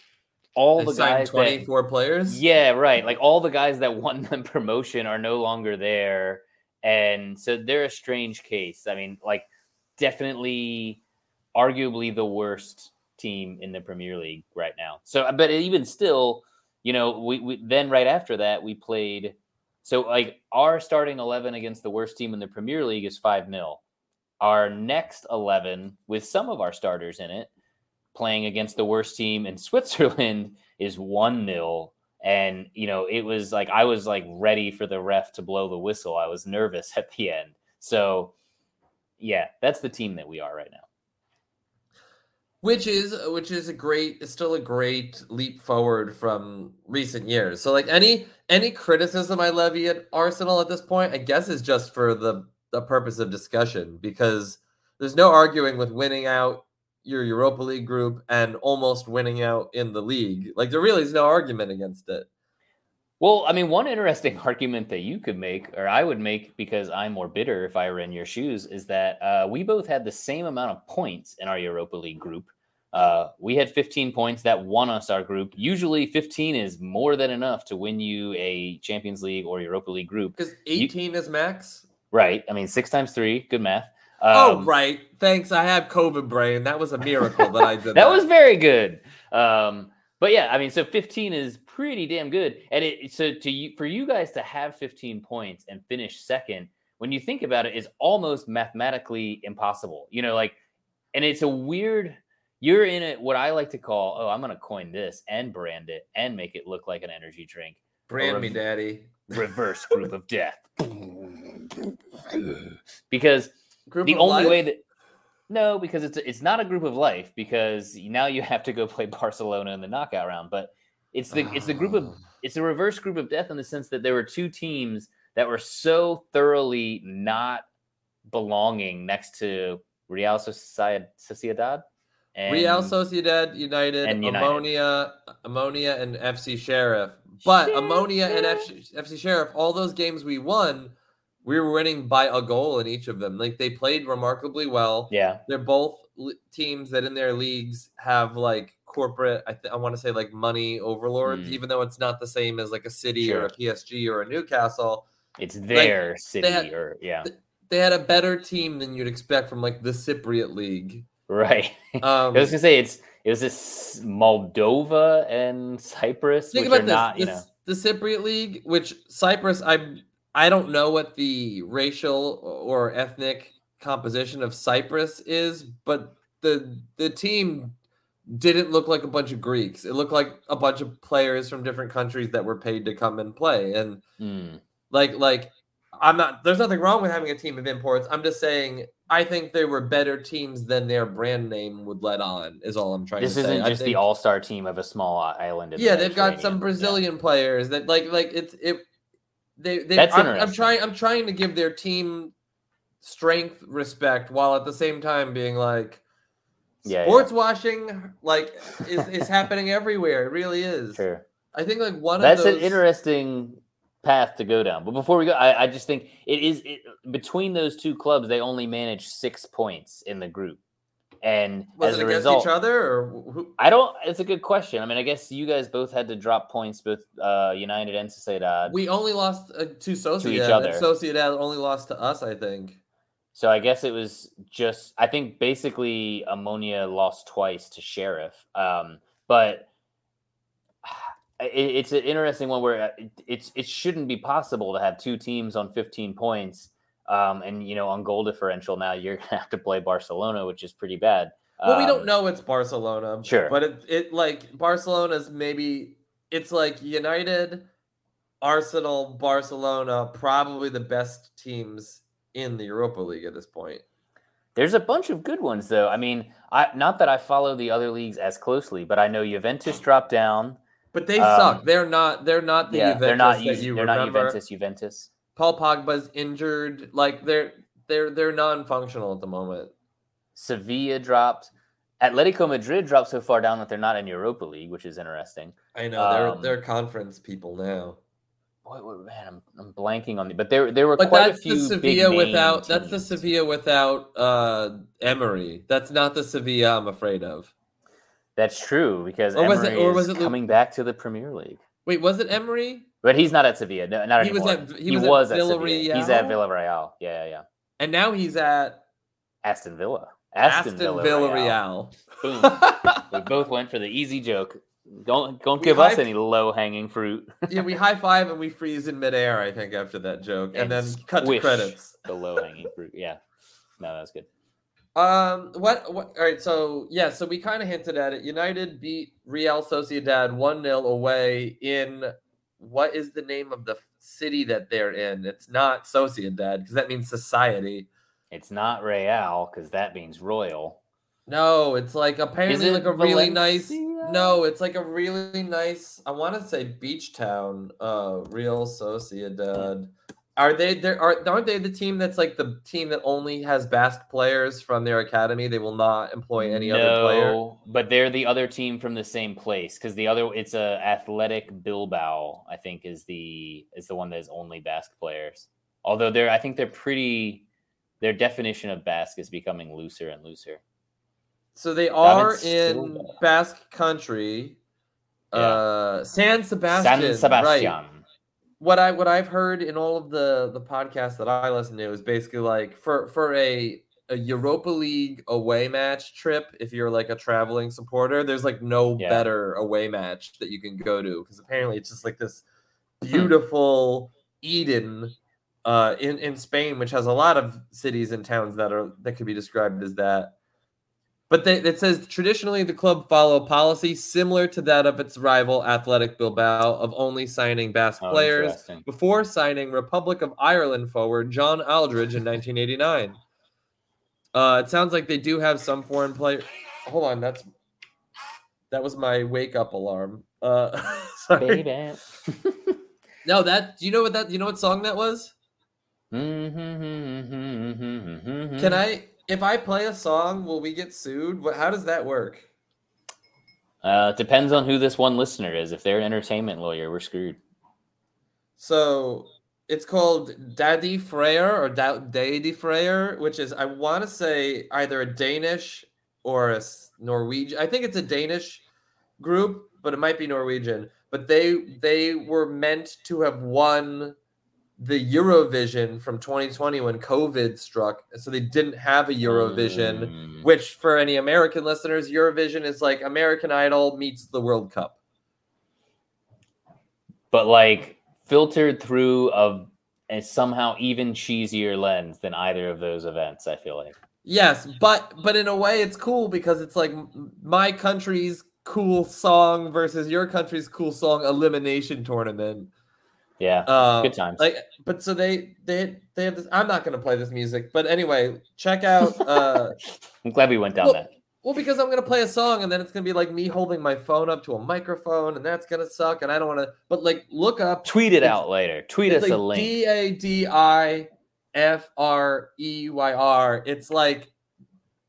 all the guys 24 that, players yeah right like all the guys that won the promotion are no longer there and so they're a strange case i mean like definitely arguably the worst team in the premier league right now so uh, but even still you know we, we then right after that we played so like our starting 11 against the worst team in the premier league is 5-0 our next 11 with some of our starters in it playing against the worst team in Switzerland is 1 0. And, you know, it was like I was like ready for the ref to blow the whistle. I was nervous at the end. So, yeah, that's the team that we are right now. Which is which is a great it's still a great leap forward from recent years. So like any any criticism I levy at Arsenal at this point, I guess is just for the the purpose of discussion because there's no arguing with winning out your Europa League group and almost winning out in the league. Like there really is no argument against it. Well, I mean, one interesting argument that you could make, or I would make because I'm more bitter if I were in your shoes, is that uh, we both had the same amount of points in our Europa League group. Uh, we had 15 points that won us our group. Usually, 15 is more than enough to win you a Champions League or Europa League group. Because 18 you, is max? Right. I mean, six times three, good math. Oh, um, oh, right. Thanks. I have COVID brain. That was a miracle that I did. that, that, was very good. Um, but yeah, I mean, so 15 is pretty damn good. And it so to you for you guys to have 15 points and finish second, when you think about it, is almost mathematically impossible. You know, like, and it's a weird. You're in it. What I like to call, oh, I'm going to coin this and brand it and make it look like an energy drink. Brand rev- me, daddy. Reverse group of death. because group the only life? way that no, because it's it's not a group of life because now you have to go play Barcelona in the knockout round. But it's the it's the group of oh. it's a reverse group of death in the sense that there were two teams that were so thoroughly not belonging next to Real Sociedad. And, Real Sociedad United, and United. Omonia, Omonia, and FC Sheriff. But Sheriff. Omonia and FC, FC Sheriff, all those games we won we were winning by a goal in each of them. Like they played remarkably well. Yeah, they're both teams that in their leagues have like corporate. I, th- I want to say like money overlords, mm. even though it's not the same as like a City sure. or a PSG or a Newcastle. It's their like, city had, or yeah. They had a better team than you'd expect from like the Cypriot League. Right. Um, I was gonna say it's it was this Moldova and Cyprus. Think about this, not, this, know. the Cypriot League, which Cyprus, I'm I don't know what the racial or ethnic composition of Cyprus is, but the the team didn't look like a bunch of Greeks. It looked like a bunch of players from different countries that were paid to come and play. And mm. like like I'm not there's nothing wrong with having a team of imports. I'm just saying I think they were better teams than their brand name would let on, is all I'm trying this to say. This isn't just think, the all-star team of a small island. yeah, they've got some Brazilian yeah. players that like like it's it they, they That's I'm, I'm trying I'm trying to give their team strength respect while at the same time being like yeah, sports yeah. washing like is, is happening everywhere. It really is. Sure. I think like one of That's those... an interesting path to go down. But before we go, I, I just think it is it, between those two clubs, they only managed six points in the group. And was as it a against result, each other or who? I don't. It's a good question. I mean, I guess you guys both had to drop points, both uh, United and Sociedad. We only lost uh, to Sociedad. To each other. Sociedad only lost to us, I think. So I guess it was just. I think basically Omonia lost twice to Sheriff, um, but it, it's an interesting one where uh, it's it shouldn't be possible to have two teams on 15 points um, and you know, on goal differential now, you're gonna have to play Barcelona, which is pretty bad. Well, um, we don't um, know it's Barcelona, sure, but it, it like Barcelona's maybe it's like United, Arsenal, Barcelona, probably the best teams in the Europa League at this point. There's a bunch of good ones though. I mean, I not that I follow the other leagues as closely, but I know Juventus dropped down. But they um, suck. They're not. They're not the yeah, Juventus they're not, that you They're remember. not Juventus. Juventus. Paul Pogba's injured. Like they're they're they're non-functional at the moment. Sevilla dropped. Atletico Madrid dropped so far down that they're not in Europa League, which is interesting. I know they're um, they're conference people now. Man, I'm, I'm blanking on the, but there there were but quite a few. The Sevilla without that's the Sevilla without uh, Emery. That's not the Sevilla I'm afraid of. That's true because or was Emery it, or was it coming back to the Premier League. Wait, was it Emery? But he's not at Sevilla. No, not he anymore. Was at, he, he was, was, at, Villarreal. He's at Villarreal. Yeah, yeah, yeah. And now he's at Aston Villa. Aston, Aston Villarreal. Boom. we both went for the easy joke. Don't don't we give us any low hanging fruit. yeah, we high five and we freeze in midair. I think after that joke, and, and then cut to credits. The low hanging fruit. Yeah, no, that's good. Um, what, what, all right. So, yeah, so we kind of hinted at it. United beat Real Sociedad 1 0 away in what is the name of the city that they're in? It's not Sociedad because that means society. It's not Real because that means royal. No, it's like apparently like a Valencia? really nice. No, it's like a really nice. I want to say beach town. Uh, Real Sociedad. Are they there? Are aren't they the team that's like the team that only has Basque players from their academy? They will not employ any other player. No, but they're the other team from the same place because the other it's a Athletic Bilbao. I think is the is the one that is only Basque players. Although they're, I think they're pretty. Their definition of Basque is becoming looser and looser. So they are in Basque country. Yeah. Uh, San Sebastian. San Sebastian. Right. What I what I've heard in all of the the podcasts that I listen to is basically like for for a a Europa League away match trip. If you're like a traveling supporter, there's like no Yeah. better away match that you can go to because apparently it's just like this beautiful Eden uh, in in Spain, which has a lot of cities and towns that are that could be described as that. But they, it says traditionally the club follow a policy similar to that of its rival Athletic Bilbao of only signing Basque Oh, players before signing Republic of Ireland forward John Aldridge in 1989. Uh, it sounds like they do have some foreign player. Hold on, that's that was my wake up alarm. Uh, sorry. Baby. No, that do you know what that you know what song that was? Can Can I if I play a song, will we get sued? What, how does that work? Uh, depends on who this one listener is. If they're an entertainment lawyer, we're screwed. So it's called Dadi Freyr or da- Dadi Freyr, which is I want to say either a Danish or a Norwegian. I think it's a Danish group, but it might be Norwegian. But they they were meant to have won the Eurovision from 2020 when COVID struck, so they didn't have a Eurovision. Mm. Which, for any American listeners, Eurovision is like American Idol meets the World Cup. but like filtered through a, a somehow even cheesier lens than either of those events. I feel like. Yes, but but in a way, it's cool because it's like my country's cool song versus your country's cool song elimination tournament. Yeah, Uh, good times. Like, but so they they they have this. I'm not gonna play this music, but anyway, check out. uh I'm glad we went down well, that. Well, because I'm gonna play a song and then it's gonna be like me holding my phone up to a microphone, and that's gonna suck. And I don't want to. But like, look up. Tweet it out later. Tweet us like a link. D A D I F R E Y R. It's like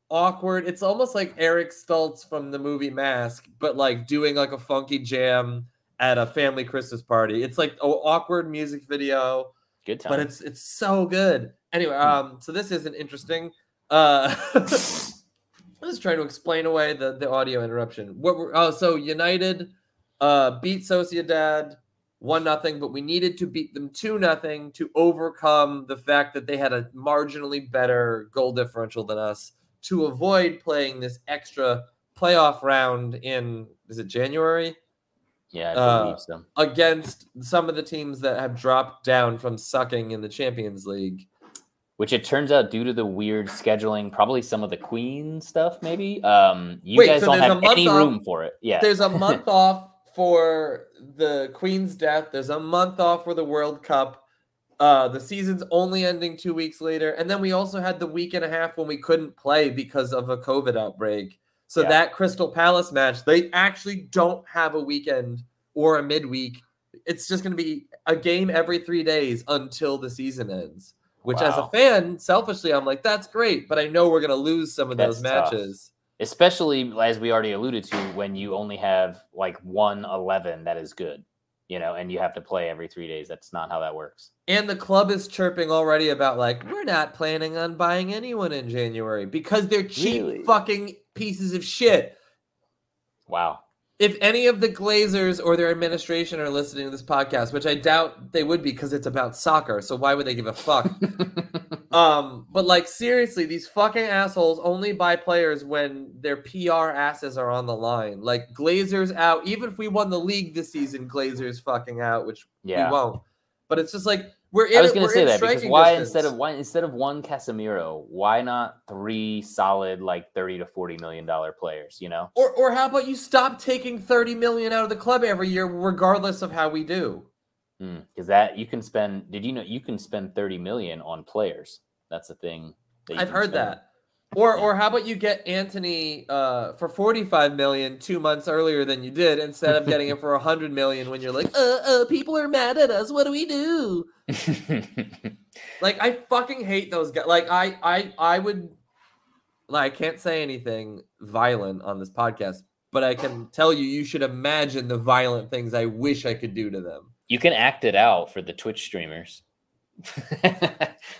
awkward. It's almost like Eric Stoltz from the movie Mask, but like doing like a funky jam at a family Christmas party. It's like an awkward music video, good time. but it's it's so good. Anyway, Hmm. um, so this isn't interesting. Uh, I was trying to explain away the the audio interruption. What were oh so United uh beat Sociedad one nothing, but we needed to beat them two nothing to overcome the fact that they had a marginally better goal differential than us to avoid playing this extra playoff round in is it January yeah, I uh, so. against some of the teams that have dropped down from sucking in the Champions League. Which it turns out, due to the weird scheduling, probably some of the Queen stuff, maybe. Um, you Wait, guys so don't have month any off- room for it. Yeah, There's a month off for the Queen's death. There's a month off for the World Cup. Uh, the season's only ending two weeks later, and then we also had the week and a half when we couldn't play because of a COVID outbreak. So Yeah. that Crystal Palace match, they actually don't have a weekend or a midweek. It's just going to be a game every three days until the season ends. Which, as a fan, selfishly, I'm like, that's great, but I know we're going to lose some of those That's tough. matches. especially as we already alluded to, when you only have like one eleven that is good, you know, and you have to play every three days. That's not how that works. And the club is chirping already about like we're not planning on buying anyone in January because they're cheap Really? fucking pieces of shit. Wow. If any of the Glazers or their administration are listening to this podcast, which I doubt they would be because it's about soccer, so why would they give a fuck? um, but like seriously, these fucking assholes only buy players when their PR asses are on the line. Like Glazers out, even if we won the league this season, Glazers fucking out, which yeah. we won't. But it's just like we're in. I was going to say that because why distance. instead of why instead of one Casemiro, why not three solid like thirty to forty million dollar players? You know, Or or how about you stop taking 30 million out of the club every year, regardless of how we do? Hmm, because that you can spend. Did you know you can spend thirty million on players? That's a thing. That you I've heard spend. that. Or or how about you get Antony uh, for 45 million two months earlier than you did instead of getting it for 100 million when you're like, uh, uh, people are mad at us. What do we do? like I fucking hate those guys. Like I I I would like I can't say anything violent on this podcast, but I can tell you you should imagine the violent things I wish I could do to them. You can act it out for the Twitch streamers.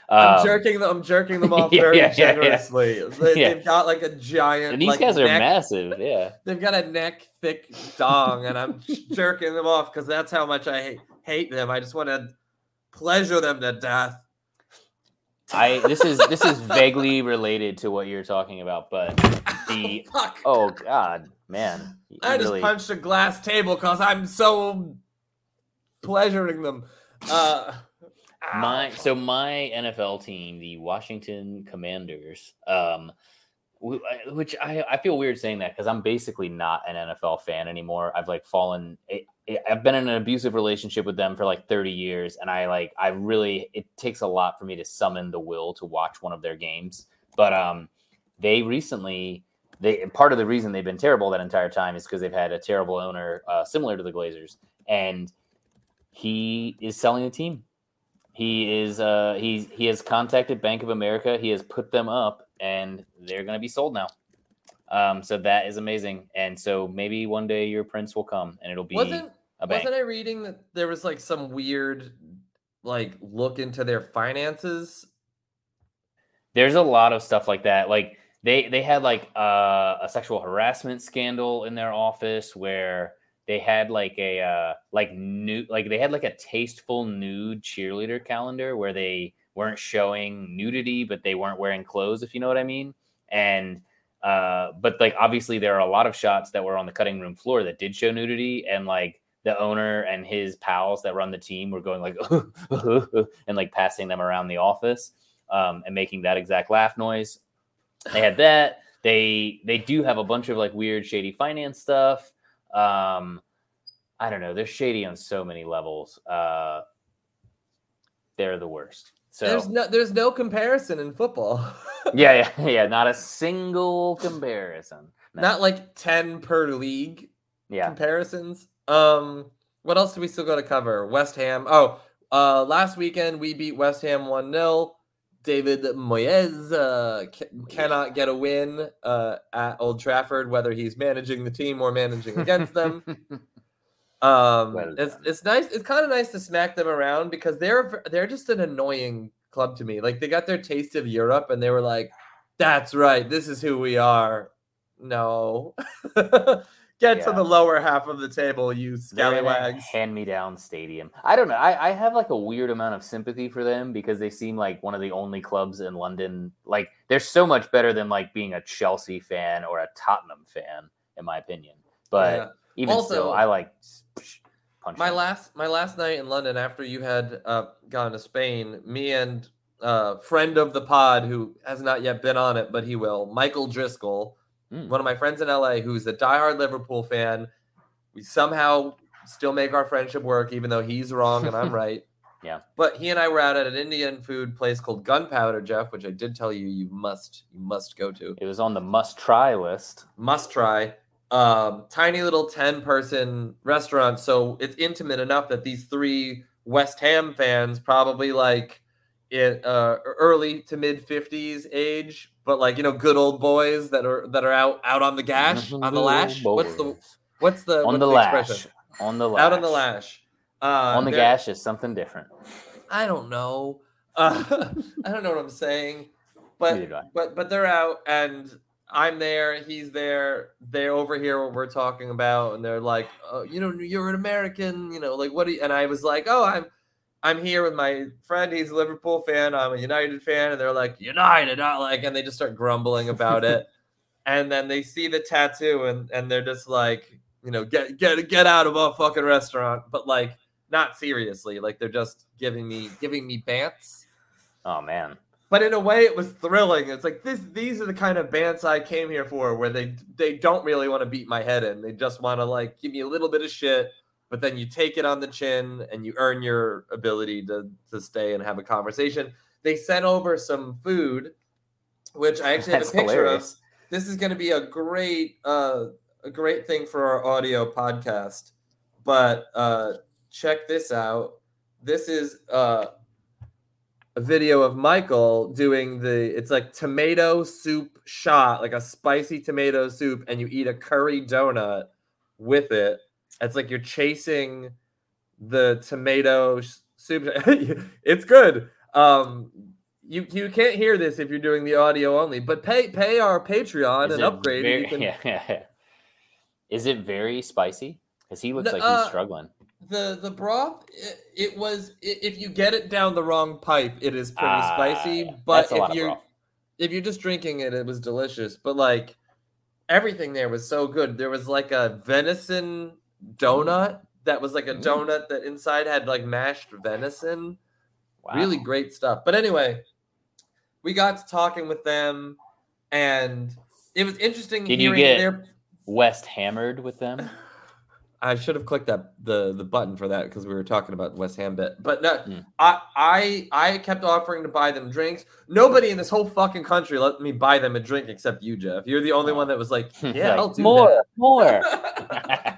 I'm Um, jerking them. I'm jerking them off yeah, very yeah, yeah, yeah. generously. They, have got like a giant. and these like, guys are neck- massive. Yeah. They've got a neck thick dong, and I'm jerking them off because that's how much I hate, hate them. I just want to pleasure them to death. I this is this is vaguely related to what you're talking about, but the Fuck. oh god, man. I just punched a glass table because I'm so pleasuring them. Uh, My so my NFL team, the Washington Commanders, um, which I, I feel weird saying that because I'm basically not an NFL fan anymore. I've like fallen. I've been in an abusive relationship with them for like 30 years, and I like I really it takes a lot for me to summon the will to watch one of their games. But um, they recently they part of the reason they've been terrible that entire time is because they've had a terrible owner uh, similar to the Glazers, and he is selling the team. He is uh he's he has contacted Bank of America. He has put them up and they're going to be sold now. Um so that is amazing. And so maybe one day your prince will come and it'll be wasn't wasn't I reading that there was like some weird like look into their finances? There's a lot of stuff like that. Like they they had like uh, a sexual harassment scandal in their office where they had like a uh, like nude like they had like a tasteful nude cheerleader calendar where they weren't showing nudity but they weren't wearing clothes if you know what I mean. And uh, but like obviously there are a lot of shots that were on the cutting room floor that did show nudity and like the owner and his pals that run the team were going like and like passing them around the office um, and making that exact laugh noise. They had that. They they do have a bunch of like weird shady finance stuff. Um, I don't know. They're shady on so many levels. Uh, they're the worst. So There's no there's no comparison in football. yeah, yeah, yeah. Not a single comparison. No. Not like 10 per league yeah. comparisons. Um what else do we still got to cover? West Ham. Oh, uh last weekend we beat West Ham 1-0. David Moyes uh, ca- cannot get a win uh, at Old Trafford, whether he's managing the team or managing against them. Um, Well it's it's nice. It's kind of nice to smack them around because they're they're just an annoying club to me. Like they got their taste of Europe and they were like, "That's right, this is who we are." No, get to the lower half of the table, you scallywags. Hand me down stadium. I don't know. I, I have like a weird amount of sympathy for them because they seem like one of the only clubs in London. Like they're so much better than like being a Chelsea fan or a Tottenham fan, in my opinion. But Yeah. even Also, still, I like punch My them. last my last night in London after you had uh, gone to Spain, me and uh, friend of the pod who has not yet been on it, but he will, Michael Driscoll, Mm. one of my friends in LA who's a diehard Liverpool fan. We somehow still make our friendship work, even though he's wrong and I'm right. Yeah. But he and I were out at an Indian food place called Gunpowder, Jeff, which I did tell you you must you must go to It was on the must try list. must try. Um, tiny little 10 person restaurant. So it's intimate enough that these three West Ham fans, probably like in uh, early to mid 50s age, but like, you know, good old boys that are that are out out on the gash, on the lash. What's the what's the on what's the expression? lash? On the lash. Out on the lash. Uh, on the gash is something different. I don't know. Uh, I don't know what I'm saying, but Neither do I. but but they're out and I'm there, he's there, they overhear what we're talking about, and they're like, oh, you know, you're an American, you know, like what do you and I was like, Oh, I'm I'm here with my friend, he's a Liverpool fan, I'm a United fan, and they're like, United, not like and they just start grumbling about it. and then they see the tattoo and and they're just like, you know, get get get out of our fucking restaurant, but like not seriously, like they're just giving me giving me bants Oh man. but in a way it was thrilling it's like this these are the kind of bands i came here for where they they don't really want to beat my head in they just want to like give me a little bit of shit but then you take it on the chin and you earn your ability to to stay and have a conversation they sent over some food which I actually have a picture hilarious. of. This is going to be a great, uh, a great thing for our audio podcast. But uh, check this out. This is uh, a video of Michael doing the. It's like tomato soup shot, like a spicy tomato soup, and you eat a curry donut with it. It's like you're chasing the tomato soup. it's good. Um, you you can't hear this if you're doing the audio only, but pay pay our Patreon Is and upgrade. and very- you can- yeah, yeah. Is it very spicy? Because he looks No, like he's uh, struggling. The the broth, it, it was if you get it down the wrong pipe, it is pretty Ah, spicy. But if you're if you're just drinking it, it was delicious. But like everything there was so good. There was like a venison donut that was like a Mm. donut that inside had like mashed venison. Wow. Really great stuff. But anyway, we got to talking with them, and it was interesting Did you hearing get- their. West hammered with them. I should have clicked that the the button for that because we were talking about West Ham bit. But no, Mm. I I I kept offering to buy them drinks. Nobody in this whole fucking country let me buy them a drink except you, Jeff. You're the only one that was like, Like, yeah, I'll do more, more.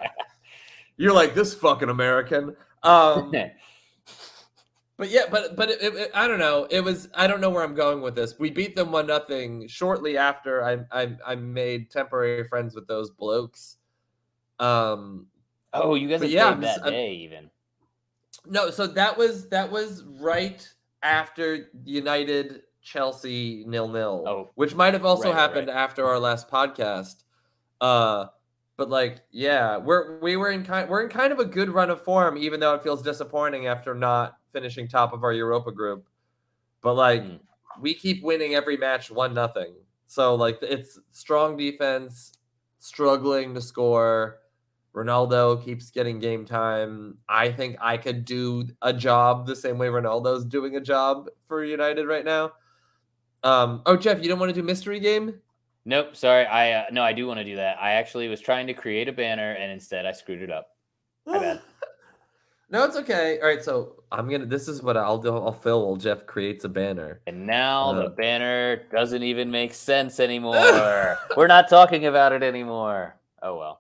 You're like this fucking American. Um, but yeah, but but it, it, I don't know. It was I don't know where I'm going with this. We beat them one nothing shortly after I I I made temporary friends with those blokes. Um, oh, you guys yeah, played I'm that I'm- day even. No, so that was that was right after United Chelsea nil nil. Oh, which might have also right, right, happened after our last podcast. Uh but like yeah, we're we were in kind we're in kind of a good run of form, even though it feels disappointing after not finishing top of our Europa group. But like Mm. we keep winning every match one nothing. So like it's strong defense, struggling to score. Ronaldo keeps getting game time. I think I could do a job the same way Ronaldo's doing a job for United right now. Um, oh, Jeff, you don't want to do mystery game? Nope, sorry. I uh, no, I do want to do that. I actually was trying to create a banner and instead I screwed it up. My bad. no, it's okay. All right, so I'm gonna. This is what I'll do. I'll fill while Jeff creates a banner. And now Uh. the banner doesn't even make sense anymore. We're not talking about it anymore. Oh well.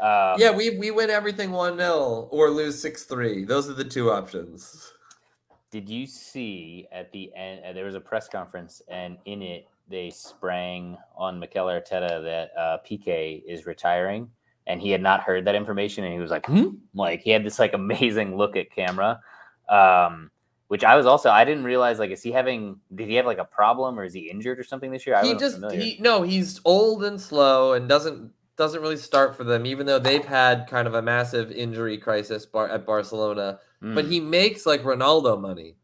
Um, yeah, we we win everything one 0 or lose six three. Those are the two options. Did you see at the end? Uh, there was a press conference, and in it they sprang on Mikel Arteta that uh, Piqué is retiring, and he had not heard that information, and he was like, "Hmm?" Like he had this like amazing look at camera, um, which I was also I didn't realize. Like, is he having? Did he have like a problem, or is he injured or something this year? I he just familiar. he no, he's old and slow and doesn't doesn't really start for them, even though they've had kind of a massive injury crisis bar, at Barcelona. But Mm. he makes like Ronaldo money.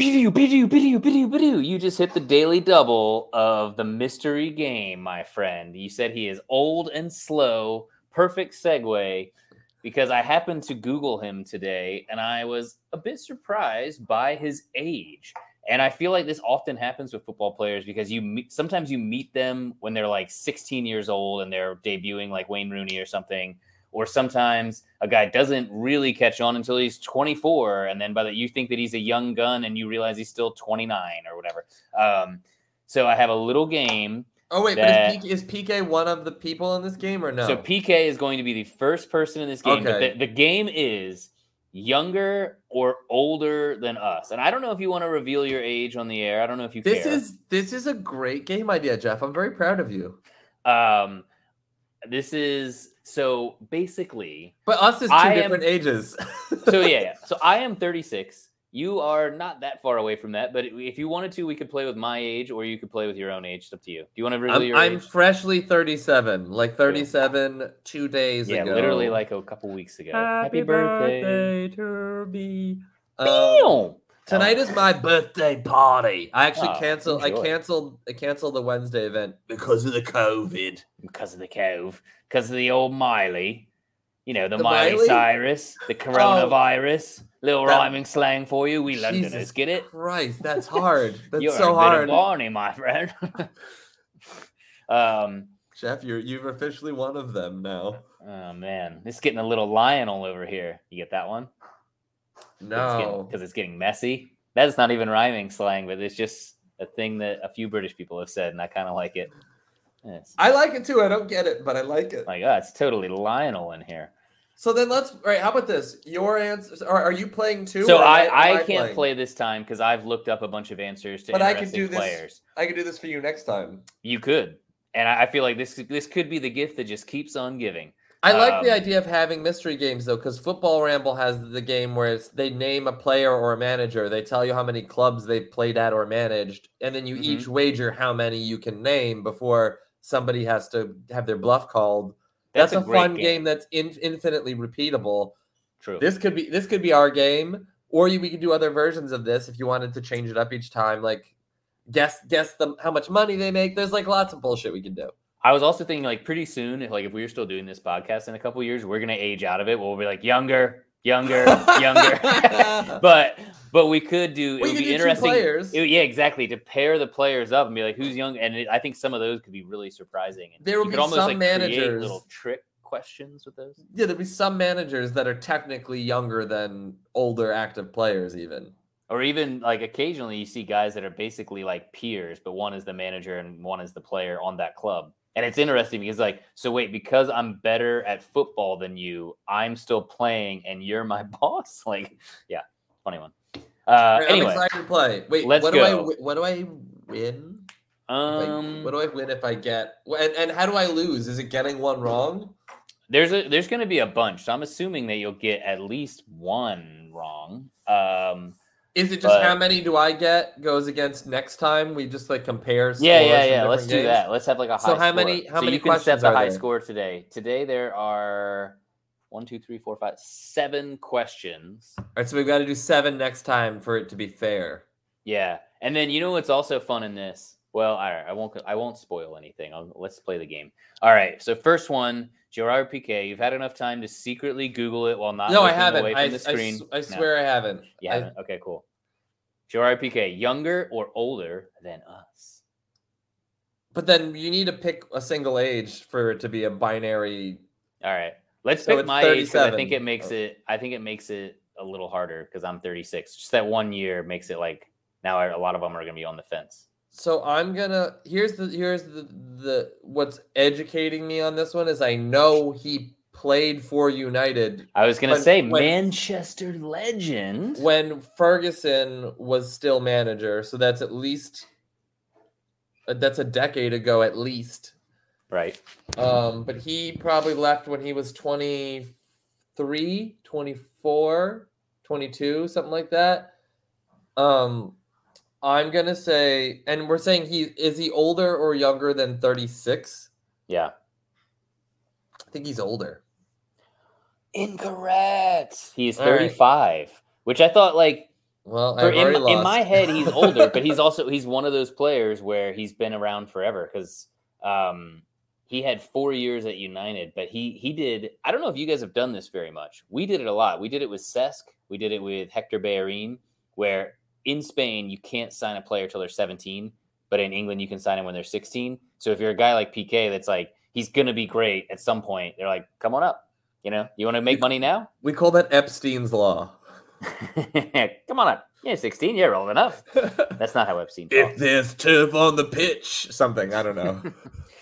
Bidoo, bidoo, bidoo, bidoo, bidoo. You just hit the daily double of the mystery game, my friend. You said he is old and slow. Perfect segue because I happened to Google him today and I was a bit surprised by his age. And I feel like this often happens with football players because you meet, sometimes you meet them when they're like 16 years old and they're debuting like Wayne Rooney or something or sometimes a guy doesn't really catch on until he's 24 and then by the you think that he's a young gun and you realize he's still 29 or whatever um, so i have a little game Oh wait, That- but is Piqué, is Piqué one of the people in this game or no? so Piqué is going to be the first person in this game but Okay. the, the game is younger or older than us and i don't know if you want to reveal your age on the air i don't know if you this care is this is a great game idea, Jeff. I'm very proud of you. um, this is so basically But us is two I am- different ages. so yeah, yeah. So I am 36. You are not that far away from that, but if you wanted to, we could play with my age, or you could play with your own age. It's up to you. Do you want to reveal I'm, your I'm age? freshly 37, like 37 two days yeah, ago. literally like a couple weeks ago. Happy, birthday! to me. Um, Bam! tonight is my birthday party. I actually Oh, canceled. I canceled. I canceled the Wednesday event because of the COVID. because of the cove, because of the old Miley. You know, the, The Miley, Miley? Cyrus, the coronavirus. Little That- rhyming slang for you. We Londoners Jesus get it. Christ, that's hard. That's You're so a bit hard. of Barney, my friend. um, Jeff, you're you've officially one of them now. Oh man, it's getting a little Lionel over here. You get that one? No, because it's getting messy. That's not even rhyming slang, but it's just a thing that a few British people have said, and I kind of like it. Yes. I like it too. I don't get it, but I like it. Like, oh, it's totally Lionel in here. So then let's all right. How about this? Your answers are, are you playing too? So am I, I can't playing? play this time because I've looked up a bunch of answers to But I can do this- players. I can do this for you next time. You could, and I I feel like this this could be the gift that just keeps on giving. I like the Um, idea of having mystery games though, because Football Ramble has the game where it's, they name a player or a manager. They tell you how many clubs they've played at or managed, and then you Mhm. each wager how many you can name before somebody has to have their bluff called. That's, a, great fun game, that's in, infinitely repeatable. True. This could be this could be our game, or you, we could do other versions of this if you wanted to change it up each time. Like guess guess them how much money they make. There's like lots of bullshit we can do. I was also thinking like pretty soon, if like if we were still doing this podcast in a couple years, we're gonna age out of it. We'll be like younger, younger, younger. but but we could do. It We would be do interesting. it- yeah, exactly. To pair the players up and be like, who's young, and it, I think some of those could be really surprising. And There will be almost some like managers- little trick questions with those. Yeah, there'd be some managers that are technically younger than older active players, even. Or even like occasionally you see guys that are basically like peers, but one is the manager and one is the player on that club. And it's interesting because like, so wait, because I'm better at football than you, I'm still playing and you're my boss. Like, yeah, funny one. Uh, right, anyway, I'm excited to play. Wait, let's what do I go. wi- what do I win? I- um, what do I win if I get? And, and how do I lose? Is it getting one wrong? there's a there's going to be a bunch. So I'm assuming that you'll get at least one wrong. Um, Is it just how many do I get goes against next time? We just like compare. yeah, scores yeah, yeah. Let's different do that. Let's have like a high. So how score. many- how so many you can set questions the are high there? score today? Today there are one, two, three, four, five, seven questions. All right, so we've got to do seven next time for it to be fair. Yeah, and then you know what's also fun in this? Well, all right, I won't. I won't spoil anything. I'll, let's play the game. All right. So first one, Gerard Piqué. You've had enough time to secretly Google it while not no, I haven't. away I, from the I screen. s- I No, swear I haven't. Yeah. I- haven't. okay, cool. Gerard Piqué, younger or older than us? but then you need to pick a single age for it to be a binary. All right. Let's So pick my age because I think it makes Oh. it. I think it makes it a little harder because I'm 36. Just that one year makes it like now a lot of them are going to be on the fence. So I'm gonna. Here's the here's the the what's educating me on this one is I know he played for United I was to When- say when- Manchester legend. when Ferguson was still manager. So that's at least uh, that's a decade ago at least. Right. Um, but he probably left when he was 23, 24, 22, something like that. Um, I'm gonna say, and we're saying he is he older or younger than 36? Yeah. I think he's older. Incorrect. He's All right. 35, which I thought like Well, for in, in my head he's older, but he's also he's one of those players where he's been around forever because um he had four years at United, but he he did. I don't know if you guys have done this very much. We did it a lot. We did it with Cesc. We did it with Hector Bellerin, where in Spain you can't sign a player till they're 17, but in England you can sign him when they're 16. So if you're a guy like Piqué, that's like he's gonna be great at some point. They're like, come on up. You know, you want to make money now? we call that Epstein's law. come on up. Yeah, 16. You're old enough. That's not how Epstein talks. there's turf on the pitch, something I don't know.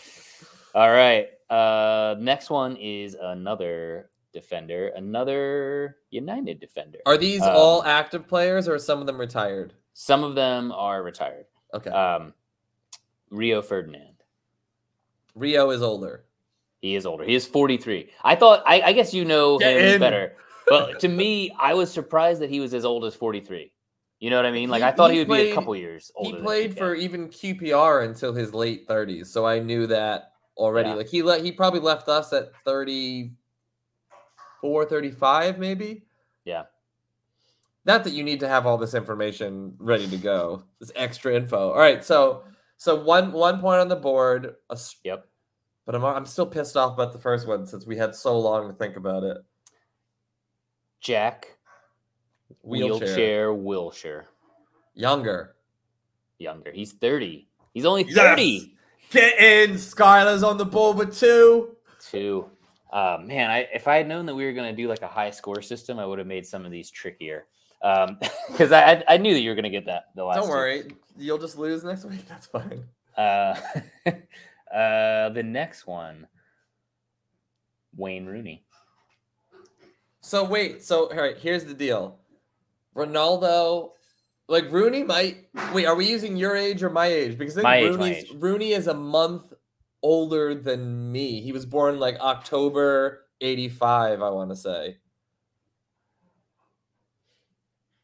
All right. Uh, next one is another defender, another United defender. Are these Um, all active players or are some of them retired? Some of them are retired. Okay, Um, Rio Ferdinand. Rio is older. He is older. He is 43. I thought, I, I guess you know Get him in. better. But to me, I was surprised that he was as old as 43. You know what I mean? Like, He- I thought he he, would be a couple years older. he played for even QPR until his late 30s, so I knew that already. Yeah. Like he le- he probably left us at 34, 35 maybe. Yeah. Not that you need to have all this information ready to go. This extra info. All right, so so one one point on the board. a Yep. But I'm I'm still pissed off about the first one since we had so long to think about it. Jack Wheelchair. Wheelchair Wilshere. Younger. Younger. He's 30. He's only Yes! 30. Get in. Skylar's on the board with two. Two. Uh, man, I, if I had known that we were going to do like a high score system, I would have made some of these trickier. Um, because I, I knew that you were gonna get that the last. Don't worry, you'll just lose next week. That's fine. Uh, uh, the next one, Wayne Rooney. So wait, so all right, here's the deal. Ronaldo, like Rooney might wait, are we using your age or my age? Because I think My age, my age. Rooney is a month older than me. He was born like October 85, I want to say.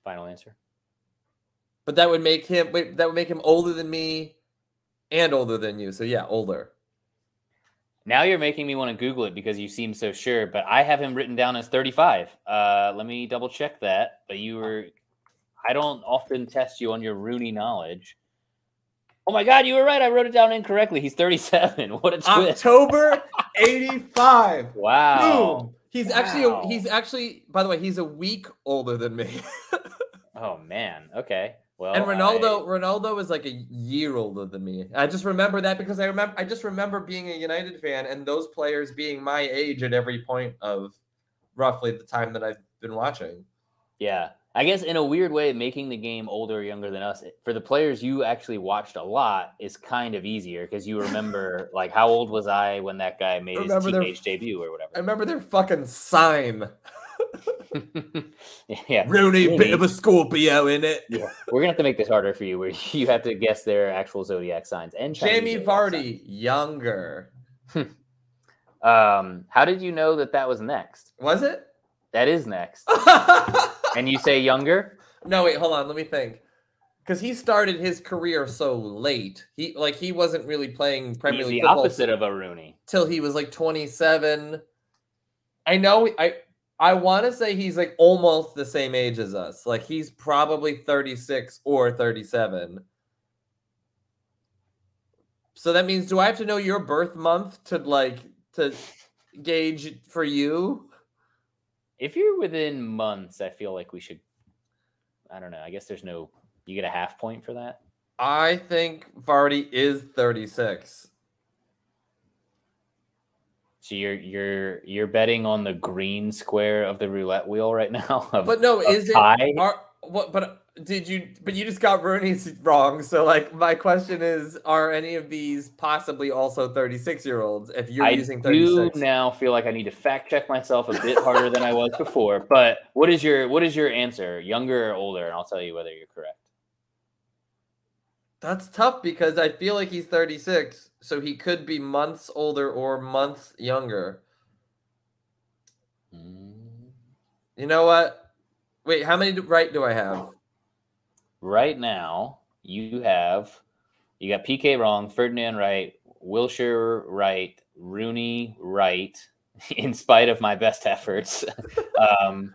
Final answer. But that would make him wait, that would make him older than me and older than you. So yeah, older. Now you're making me want to Google it because you seem so sure, but I have him written down as 35. Uh, let me double check that. But you were, I don't often test you on your Rooney knowledge. Oh my God, you were right. I wrote it down incorrectly. He's 37. What a twist. October 85. Wow. Boom. He's actually a, he's actually by the way, he's a week older than me. Oh man. Okay. Well, and Ronaldo, I- Ronaldo is like a year older than me. I just remember that because I remember I just remember being a United fan and those players being my age at every point of roughly the time that I've been watching. yeah. I guess in a weird way, making the game older or younger than us for the players you actually watched a lot is kind of easier because you remember like how old was I when that guy made his Remember their- teenage debut or whatever. I remember their fucking sign. yeah. Rooney, bit of a Scorpio in it. Yeah. We're gonna have to make this harder for you, where you have to guess their actual zodiac signs and Chinese Jamie Vardy, younger. Um, how did you know that that was next? Was it? That is next, and you say younger. no, wait, hold on. Let me think. Because he started his career so late. He like he wasn't really playing Premier He's League the opposite of a Rooney. till he was like 27. I know I I want to say he's like almost the same age as us. Like he's probably 36 or 37. So that means do I have to know your birth month to like to gauge for you? If you're within months, I feel like we should. I don't know. I guess there's no. You get a half point for that. I think Vardy is 36. So you're you're you're betting on the green square of the roulette wheel right now. of- But no, is it tie? are what but did you but you just got Rooney's wrong. So like my question is are any of these possibly also 36 year olds if you're I using do 36? now feel like I need to fact check myself a bit harder than I was before. But what is your what is your answer? Younger or older? And I'll tell you whether you're correct. That's tough because I feel like he's 36, so he could be months older or months younger. Mm, You know what? Wait, how many do- right do I have? Right now, you have you got Piqué wrong, Ferdinand right, Wilshere right, Rooney right, in spite of my best efforts. um,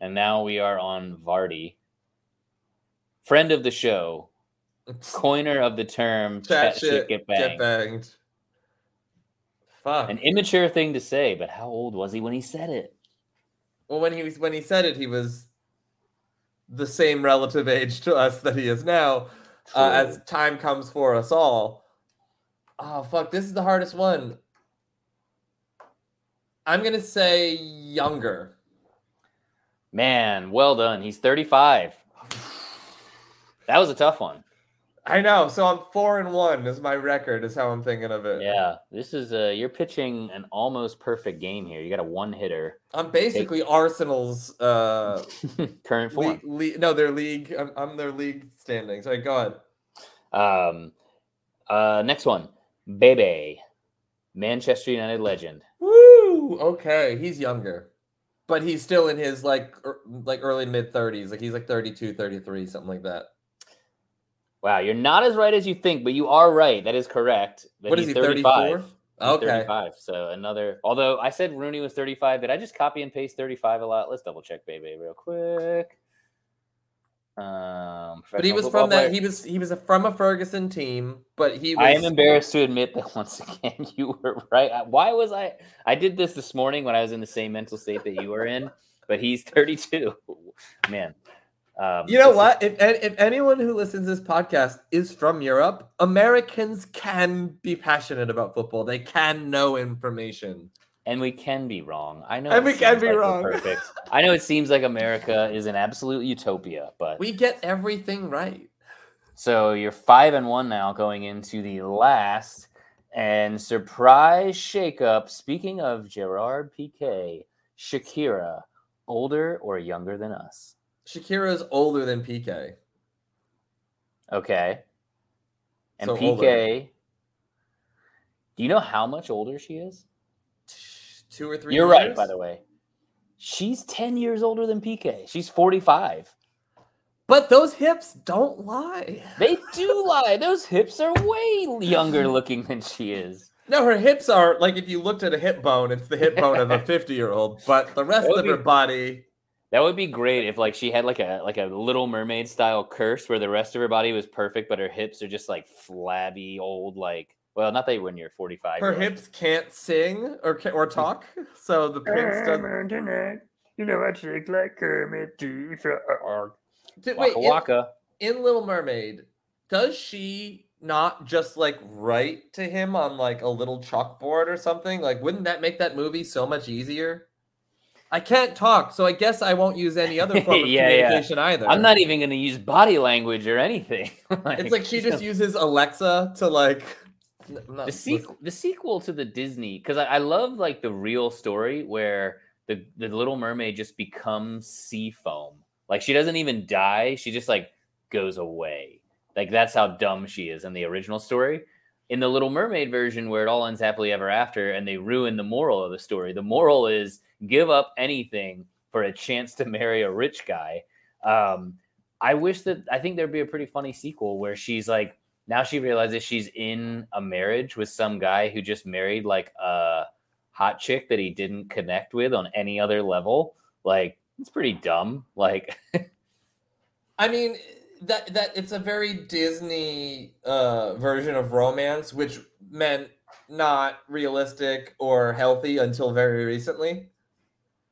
and now we are on Vardy. Friend of the show, coiner of the term Chat shit get banged. Get banged. Fuck. An immature thing to say, but how old was he when he said it? Well, when he was when he said it, he was the same relative age to us that he is now, uh, as time comes for us all. Oh fuck! This is the hardest one. I'm gonna say younger. Man, well done. He's 35. That was a tough one. I know. So I'm four and one is my record. Is how I'm thinking of it. Yeah, this is uh you're pitching an almost perfect game here. You got a one hitter I'm basically Arsenal's uh current form. le- le- no, their league. I'm, I'm their league standings. All right, go ahead. Um, uh, next one, Bebe, Manchester United legend. Woo! Okay, he's younger. But he's still in his like er, like early mid 30s. Like he's like 32, 33, something like that. Wow, you're not as right as you think, but you are right. That is correct. That What is he's he, 35. 34? Okay. 35. So another. Although I said Rooney was 35, did I just copy and paste 35 a lot? Let's double check Bebe real quick. Um, But he was from that player. he was he was a, from a Ferguson team, but he was I am embarrassed to admit that once again you were right. Why was I? I did this this morning when I was in the same mental state that you were in, but he's 32. Man, um, You know this is- what? If if anyone who listens to this podcast is from Europe, Americans can be passionate about football. They can know information. and we can be wrong. I know. And we can be like wrong. Perfect. I know it seems like America is an absolute utopia, but We get everything right. so you're five and one now going into the last and surprise shakeup. Speaking of Gerard Piqué, Shakira, older or younger than us? Shakira's older than Piqué. Okay. And So Piqué, older. do you know how much older she is? Two or three. You're right, by the way. She's 10 years older than Piqué. She's 45. But those hips don't lie. They do lie. Those hips are way younger looking than she is. No, her hips are like if you looked at a hip bone, it's the hip bone of a 50 year old, but the rest of her be- body. That would be great if like she had like a like a little mermaid style curse where the rest of her body was perfect, but her hips are just like flabby old like well, not that when you're 45. Her you're like, hips can't sing or ca- or talk, so the prince doesn't. You know I shake like Kermit the Frog. Did, Waka wait, in, in Little Mermaid, does she not just like write to him on like a little chalkboard or something? Like, wouldn't that make that movie so much easier? I can't talk, so I guess I won't use any other form of Yeah, yeah. communication either. I'm not even going to use body language or anything. It's like she just uses Alexa to like. n- I'm not the sequel the sequel to the disney because I, I love like the real story where the the little mermaid just becomes sea foam like she doesn't even die she just like goes away like that's how dumb she is in the original story in the little mermaid version where it all ends happily ever after and they ruin the moral of the story the moral is give up anything for a chance to marry a rich guy um i wish that i think there'd be a pretty funny sequel where she's like now she realizes she's in a marriage with some guy who just married like a hot chick that he didn't connect with on any other level. Like it's pretty dumb. Like I mean that that it's a very Disney uh, version of romance, which meant not realistic or healthy until very recently.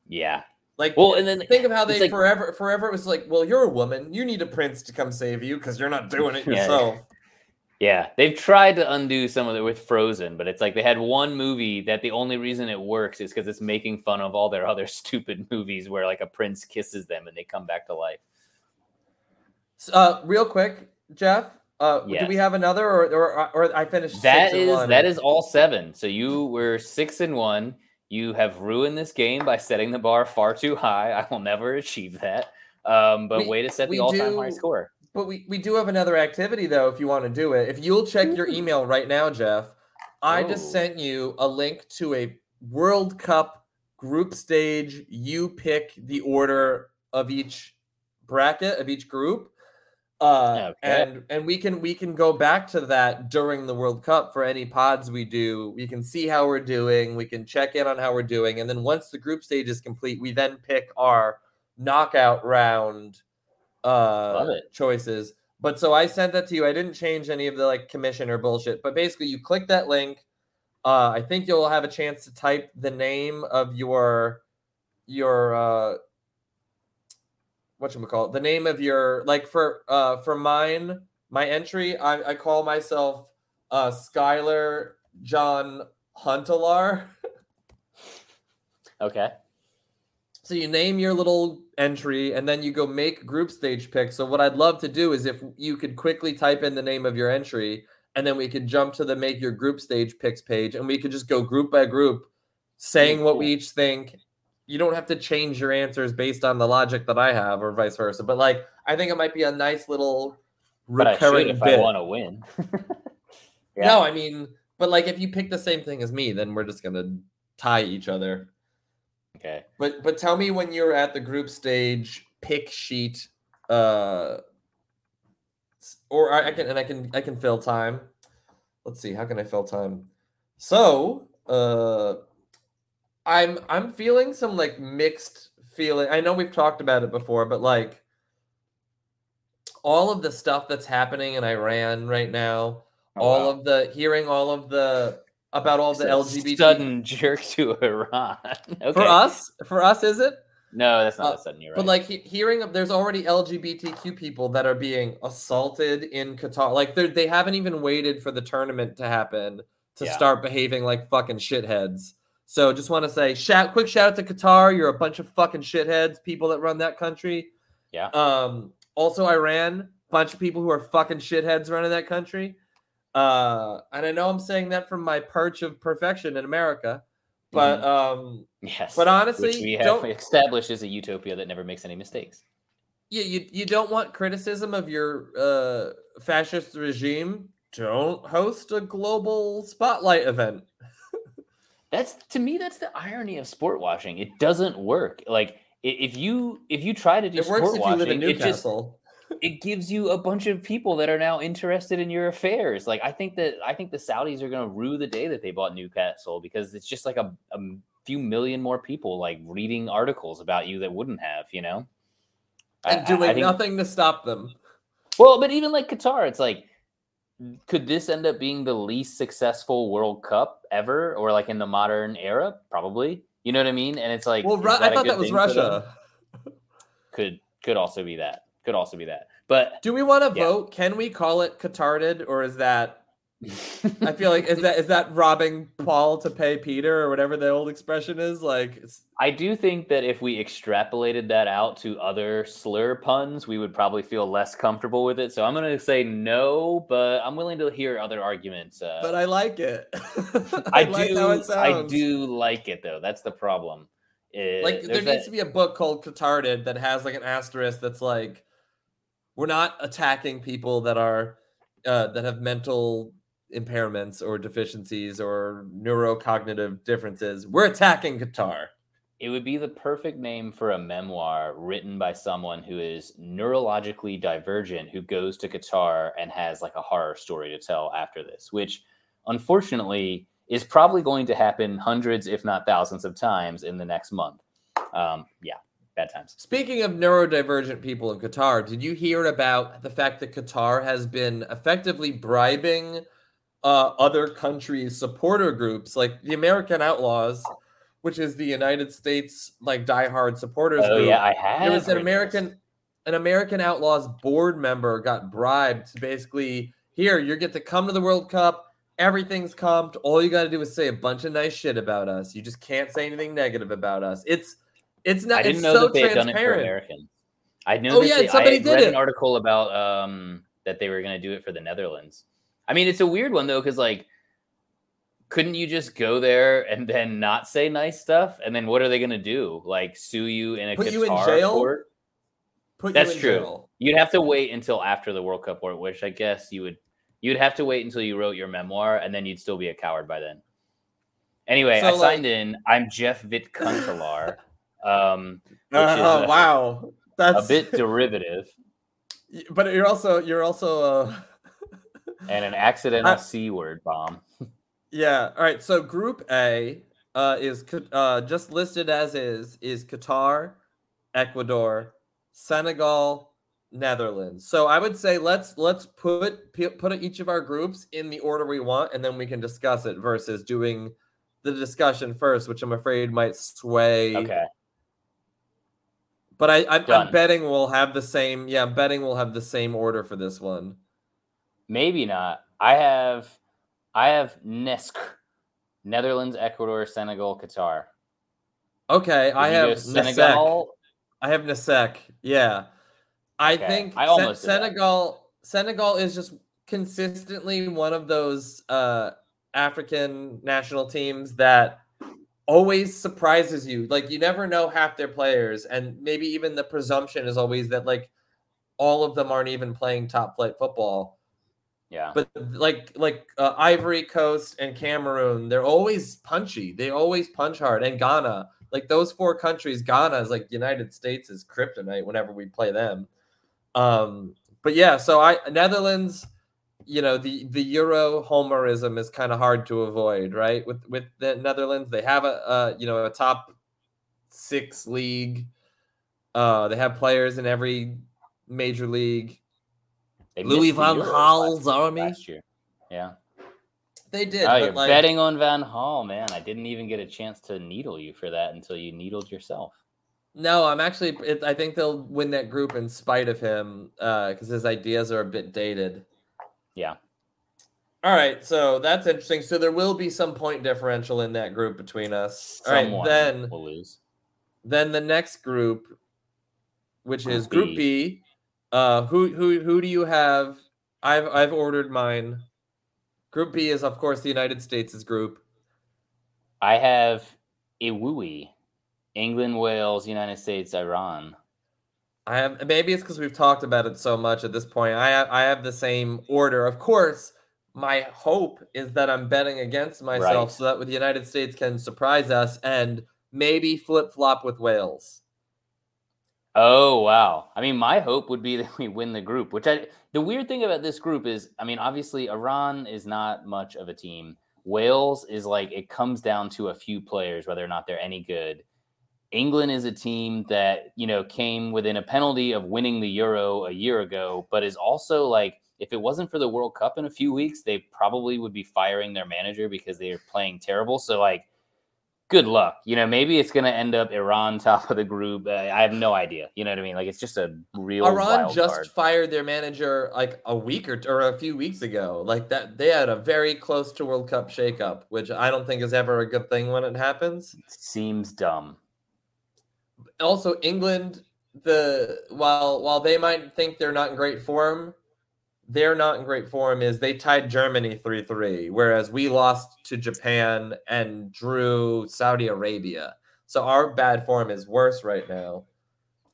Yeah. Like, Well, and then think of how they like- forever forever it was like, well, you're a woman, you need a prince to come save you because you're not doing it yourself. Yeah, they've tried to undo some of it with Frozen, but it's like they had one movie that the only reason it works is because it's making fun of all their other stupid movies where like a prince kisses them and they come back to life. Uh, real quick, Jeff. Uh, do we have another, or or, or I finished? That is one? that is all seven. So you were six and one. You have ruined this game by setting the bar far too high. I will never achieve that. Um, but We- way to set we the all-time high score. But we, we do have another activity though, if you want to do it. If you'll check your email right now, Jeff, I just Oh. sent you a link to a World Cup group stage. You pick the order of each bracket of each group. Uh, Okay. and and we can we can go back to that during the World Cup for any pods we do. We can see how we're doing. We can check in on how we're doing, and then once the group stage is complete, we then pick our knockout round uh choices. But so I sent that to you. I didn't change any of the like commission or bullshit. But basically, you click that link. Uh, I think you'll have a chance to type the name of your your uh, what you call it? The name of your like for uh for mine my entry. I, I call myself uh Skylar John Huntalar. Okay. So you name your little entry and then you go make group stage picks. So what I'd love to do is if you could quickly type in the name of your entry and then we could jump to the make your group stage picks page and we could just go group by group saying what we each think. You don't have to change your answers based on the logic that I have or vice versa. But like I think it might be a nice little But I recurring if bit. I want to win. Yeah. No, I mean, but like if you pick the same thing as me, then we're just gonna tie each other. Okay. But but tell me when you're at the group stage pick sheet, uh, or I, I can and I can I can fill time. Let's see, how can I fill time? So, uh, I'm I'm feeling some like mixed feeling. I know we've talked about it before, but like all of the stuff that's happening in Iran right now, Oh, all wow. of the hearing all of the about all the It's a LGBT sudden jerk to Iran. okay. for us for us is it? No, that's not Uh, a sudden. You're right. But like he- hearing of there's already LGBTQ people that are being assaulted in Qatar. Like they they haven't even waited for the tournament to happen to Yeah. start behaving like fucking shitheads. So just want to say shout quick shout out to Qatar. You're a bunch of fucking shitheads, people that run that country. Yeah. Um, also Iran, bunch of people who are fucking shitheads running that country. Uh, and I know I'm saying that from my perch of perfection in America, but um, Yes. but honestly, which we have don't established as a utopia that never makes any mistakes. yeah, you you don't want criticism of your uh fascist regime. Don't host a global spotlight event. That's to me. That's the irony of sport watching. It doesn't work. Like if you if you try to do It sport works if you watching, live in it just Newcastle. it gives you a bunch of people that are now interested in your affairs. Like I think that I think the Saudis are going to rue the day that they bought Newcastle because it's just like a, a few million more people like reading articles about you that wouldn't have, you know. And I- doing I think- nothing to stop them. Well, but even like Qatar, it's like, could this end up being the least successful World Cup ever, or like in the modern era? Probably. You know what I mean? And it's like, Well, Ru- I thought that was thing for them? Russia. Could could also be that. Could also be that. But Do we want to Yeah. vote? Can we call it Qatarded, or is that? I feel like is that is that robbing Paul to pay Peter, or whatever the old expression is? Like, it's, I do think that if we extrapolated that out to other slur puns, we would probably feel less comfortable with it. So I'm going to say no, but I'm willing to hear other arguments. Uh, but I like it. I, like do. how it I do like it though. That's the problem. Uh, Like, there needs that- to be a book called Qatarded that has like an asterisk that's like, we're not attacking people that are uh, that have mental impairments or deficiencies or neurocognitive differences. We're attacking Qatar. It would be the perfect name for a memoir written by someone who is neurologically divergent, who goes to Qatar and has like a horror story to tell after this, which unfortunately is probably going to happen hundreds, if not thousands, of times in the next month. Um, yeah, bad times. Speaking of neurodivergent people in Qatar, did you hear about the fact that Qatar has been effectively bribing uh, other countries' supporter groups, like the American Outlaws, which is the United States like diehard supporters Oh group? yeah, I have. there was an. American an American Outlaws board member got bribed to basically here you get to come to the World Cup. Everything's comped. All you got to do is say a bunch of nice shit about us. You just can't say anything negative about us. It's it's not. I didn't it's know so that they had done it for transparent. Americans. I know. Oh, that yeah, they, somebody I did read it. an article about um, that they were going to do it for the Netherlands. I mean, it's a weird one though, because like, couldn't you just go there and then not say nice stuff, and then what are they going to do? Like sue you in a Put you in jail? court? Put That's you in true. jail. You'd have to wait until after the World Cup, or which I guess you would. You'd have to wait until you wrote your memoir, and then you'd still be a coward by then. Anyway, So, I like- signed in. I'm Jeff Vitkuntalar, um, Oh a- wow, that's a bit derivative. But you're also you're also uh and an accidental I- c word bomb. yeah. All right. So Group A uh, is uh, just listed as is is Qatar, Ecuador, Senegal, Netherlands. So I would say let's let's put put each of our groups in the order we want, and then we can discuss it versus doing the discussion first, which I'm afraid might sway. Okay. But I, I'm, I'm betting we'll have the same. Yeah, I'm betting we'll have the same order for this one. Maybe not. I have I have NESC. Netherlands, Ecuador, Senegal, Qatar. Okay, I Did you have. Senegal. I have Nasek. Yeah, I Okay, think I Sen- almost that. Senegal. Senegal is just consistently one of those uh, African national teams that always surprises you. Like you never know half their players, and maybe even the presumption is always that like all of them aren't even playing top flight football. Yeah. But like like uh, Ivory Coast and Cameroon, they're always punchy. They always punch hard. And Ghana, like those four countries, Ghana is like United States is kryptonite whenever we play them. Um, but yeah, so I Netherlands, you know, the the Euro homerism is kind of hard to avoid, right? With with the Netherlands, they have a uh, you know a top six league. Uh, they have players in every major league. They Louis van Gaal's army. last year. Yeah. They did, Oh, but you're like, betting on Van Gaal, man. I didn't even get a chance to needle you for that until you needled yourself. No, I'm actually. It, I think they'll win that group in spite of him, uh, because his ideas are a bit dated. Yeah. All right, so that's interesting. So there will be some point differential in that group between us. All right, Someone then will lose. then the next group, which is Group Group B. Uh, who who who do you have? I've I've ordered mine. Group B is of course the United States' group. I have Iwui, England, Wales, United States, Iran. I have maybe it's because we've talked about it so much at this point. I have, I have the same order. Of course, my hope is that I'm betting against myself Right. so that with the United States can surprise us and maybe flip flop with Wales. Oh wow! I mean, my hope would be that we win the group. Which I the weird thing about this group is, I mean, obviously Iran is not much of a team. Wales is like it comes down to a few players whether or not they're any good. England is a team that you know came within a penalty of winning the Euro a year ago, but is also like if it wasn't for the World Cup in a few weeks, they probably would be firing their manager because they are playing terrible. So like good luck. You know, maybe it's going to end up Iran top of the group. Uh, I have no idea. You know what I mean? Like it's just a real Iran just card. fired their manager like a week or, or a few weeks ago. Like that, they had a very close to World Cup shakeup, which I don't think is ever a good thing when it happens. Seems dumb. Also, England, the while while they might think they're not in great form, they're not in great form. Is they tied Germany three three, whereas we lost to Japan and drew Saudi Arabia. So our bad form is worse right now.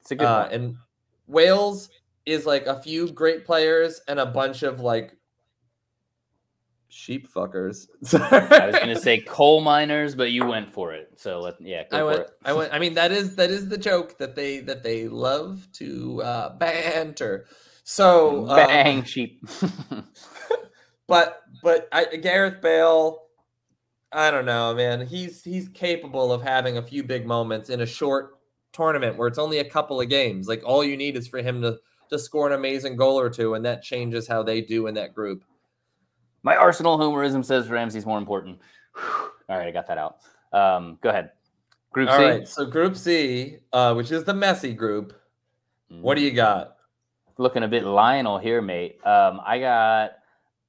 It's a good Uh, and Wales is like a few great players and a bunch of like sheep fuckers. I was going to say coal miners, but you went for it. So let yeah, go I for went. it. I went. I mean, that is that is the joke that they that they love to uh, banter. So, um, Bang sheep. but but I, Gareth Bale, I don't know, man. He's he's capable of having a few big moments in a short tournament where it's only a couple of games. Like all you need is for him to to score an amazing goal or two, and that changes how they do in that group. My Arsenal homerism says Ramsey's more important. All right, I got that out. Um, go ahead. Group All C. right, so Group C, uh, which is the messy group. What do you got? Looking a bit Lionel here, mate. Um, I got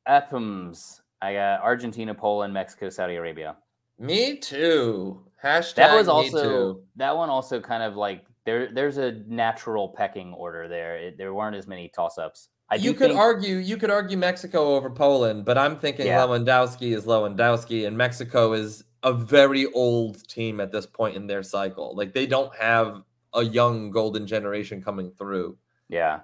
Epums. I got Argentina, Poland, Mexico, Saudi Arabia. Me too. Hashtag That was me also too. that one also kind of like there. There's a natural pecking order there. It, there weren't as many toss ups. You could think, argue you could argue Mexico over Poland, but I'm thinking Yeah. Lewandowski is Lewandowski, and Mexico is a very old team at this point in their cycle. Like they don't have a young golden generation coming through. Yeah.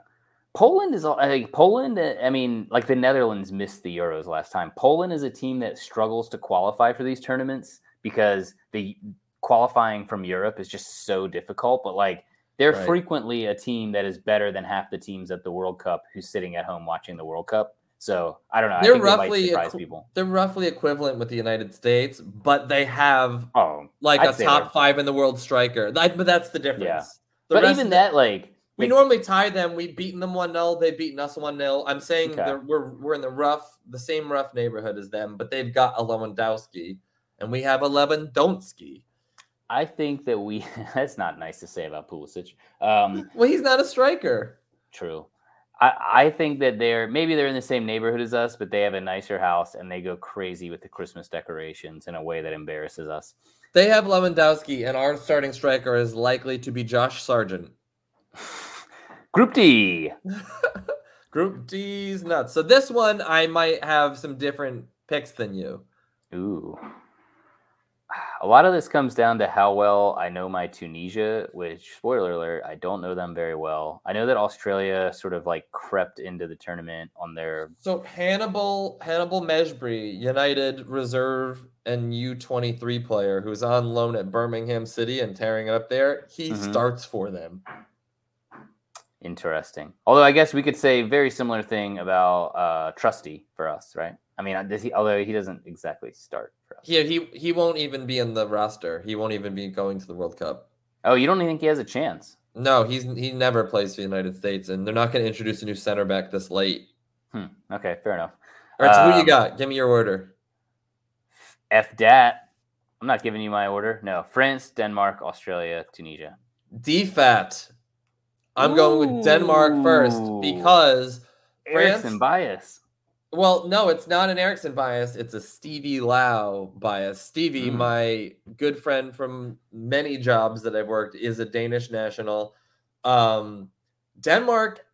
Poland is all- I think Poland. I mean, like the Netherlands missed the Euros last time. Poland is a team that struggles to qualify for these tournaments because the qualifying from Europe is just so difficult. But like, they're Right. frequently a team that is better than half the teams at the World Cup who's sitting at home watching the World Cup. So I don't know. They're I think they might roughly surprise people. They're roughly equivalent with the United States, but they have Oh, like I'd a top they're- five in the world striker. But that's the difference. The but even the- that, like, We like, normally tie them. We've beaten them 1 0. They've beaten us 1 0. I'm saying Okay. we're, we're in the rough, the same rough neighborhood as them, but they've got a Lewandowski and we have a Lewandowski. I think that we. that's not nice to say about Pulisic. Um, Well, he's not a striker. True. I, I think that they're maybe they're in the same neighborhood as us, but they have a nicer house and they go crazy with the Christmas decorations in a way that embarrasses us. They have Lewandowski, and our starting striker is likely to be Josh Sargent. Group D. Group D's nuts. So this one, I might have some different picks than you. Ooh. A lot of this comes down to how well I know my Tunisia, which, spoiler alert, I don't know them very well. I know that Australia sort of like crept into the tournament on their. So Hannibal Hannibal Mejbri, United reserve and U23 player who's on loan at Birmingham City and tearing it up there, he Mhm. starts for them. Interesting. Although I guess we could say very similar thing about uh, Trusty for us, right? I mean, does he? Although he doesn't exactly start for us. He, he he won't even be in the roster. He won't even be going to the World Cup. Oh, you don't even think he has a chance? No, he's he never plays for the United States, and they're not going to introduce a new center back this late. Hmm. Okay, fair enough. All right, so who you Um, got? Give me your order. F dat. I'm not giving you my order. No, France, Denmark, Australia, Tunisia. DFAT. I'm going with Denmark first because France- Eriksen bias. Well, no, it's not an Eriksen bias. It's a Stevie Lau bias. Stevie, Mm. my good friend from many jobs that I've worked, is a Danish national. Um, Denmark,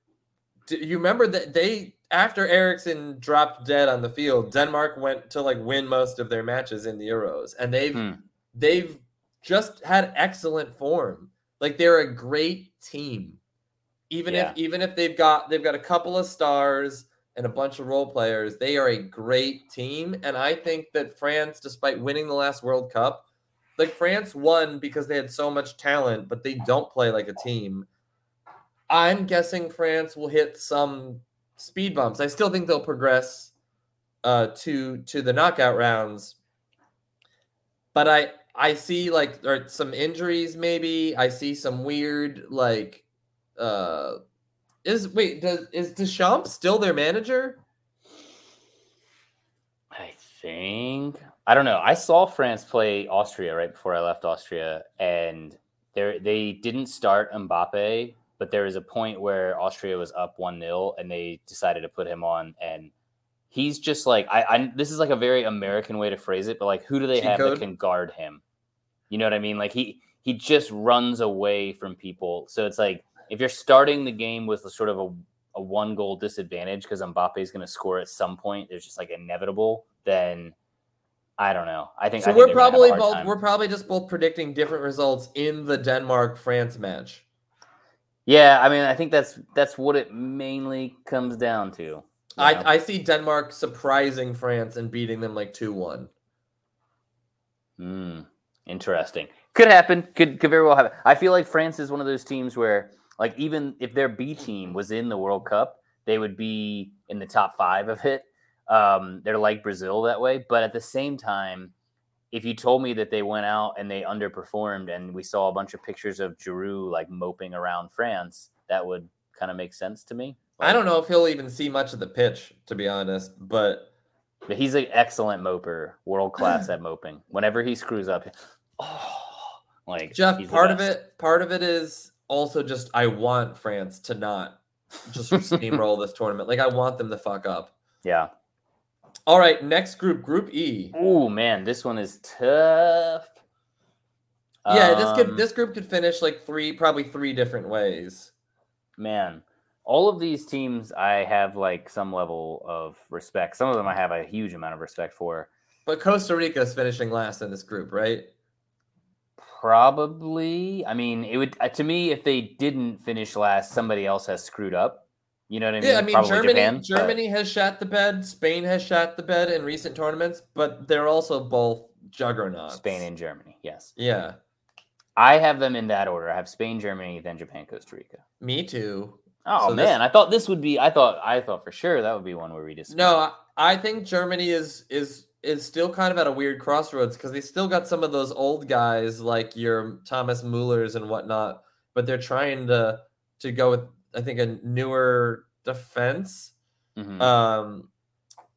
do you remember that they after Eriksen dropped dead on the field, Denmark went to like win most of their matches in the Euros, and they've Hmm. they've just had excellent form. Like they're a great team. Even Yeah. if even if they've got they've got a couple of stars and a bunch of role players, they are a great team. And I think that France, despite winning the last World Cup, like France won because they had so much talent, but they don't play like a team. I'm guessing France will hit some speed bumps. I still think they'll progress uh, to to the knockout rounds, but I I see like there are some injuries. Maybe I see some weird like uh is wait does is Deschamps still their manager? I think I don't know. I saw France play Austria right before I left Austria, and they they didn't start Mbappe, but there was a point where Austria was up one 0 and they decided to put him on, and he's just like I, I. This is like a very American way to phrase it, but like who do they Cheat have code? that can guard him? You know what I mean? Like he he just runs away from people. So it's like if you're starting the game with a sort of a a one goal disadvantage because Mbappe is going to score at some point. There's just like inevitable. Then I don't know. I think So I think we're they're gonna have a probably both time. we're probably just both predicting different results in the Denmark France match. Yeah, I mean, I think that's that's what it mainly comes down to. you know? I, I see Denmark surprising France and beating them like 2 1. Mm, interesting. Could happen. Could could very well happen. I feel like France is one of those teams where, like, even if their B team was in the World Cup, they would be in the top five of it. Um, they're like Brazil that way. But at the same time, if you told me that they went out and they underperformed, and we saw a bunch of pictures of Giroud like moping around France, that would kind of make sense to me. I don't know if he'll even see much of the pitch, to be honest, but But he's an excellent moper, world class at moping. Whenever he screws up, oh, like Jeff, part of it, part of it is also just I want France to not just steamroll this tournament. Like I want them to fuck up. Yeah. All right, next group, Group E. Oh man, this one is tough. Yeah, this Um, could this group could finish like three, probably three different ways. man. All of these teams, I have like some level of respect. Some of them, I have a huge amount of respect for. But Costa Rica is finishing last in this group, right? Probably, I mean, it would uh, to me if they didn't finish last, somebody else has screwed up. You know what I mean? Yeah, I mean Probably Germany. Japan, but- Germany has shat the bed. Spain has shat the bed in recent tournaments, but they're also both juggernauts. Spain and Germany. Yes, yeah, I have them in that order. I have Spain, Germany, then Japan, Costa Rica. me too. Oh So this- man, I thought this would be. I thought. I thought for sure that would be one where we just. No, I, I think Germany is is is still kind of at a weird crossroads because they still got some of those old guys like your Thomas Muellers and whatnot, but they're trying to to go with I think a newer defense. Mhm. Um,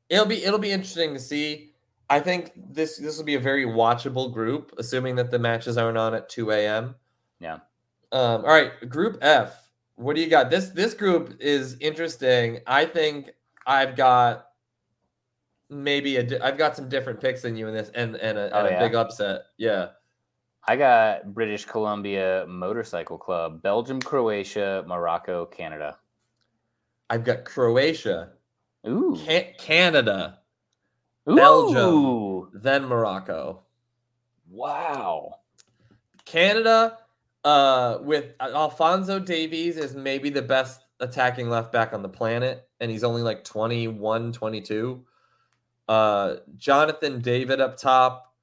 it'll be it'll be interesting to see. I think this this will be a very watchable group, assuming that the matches aren't on at two a.m. Yeah. Um, all right, Group F. What do you got? This this group is interesting. I think I've got maybe a di- I've got some different picks than you in this, and and a, Oh, a yeah? big upset. Yeah. I got British Columbia Motorcycle Club, Belgium, Croatia, Morocco, Canada. I've got Croatia, Ooh, Can- Canada, Ooh. Belgium. then Morocco. Wow. Canada, uh, with uh, Alfonso Davies is maybe the best attacking left back on the planet, and he's only like 21, 22. Uh, Jonathan David up top,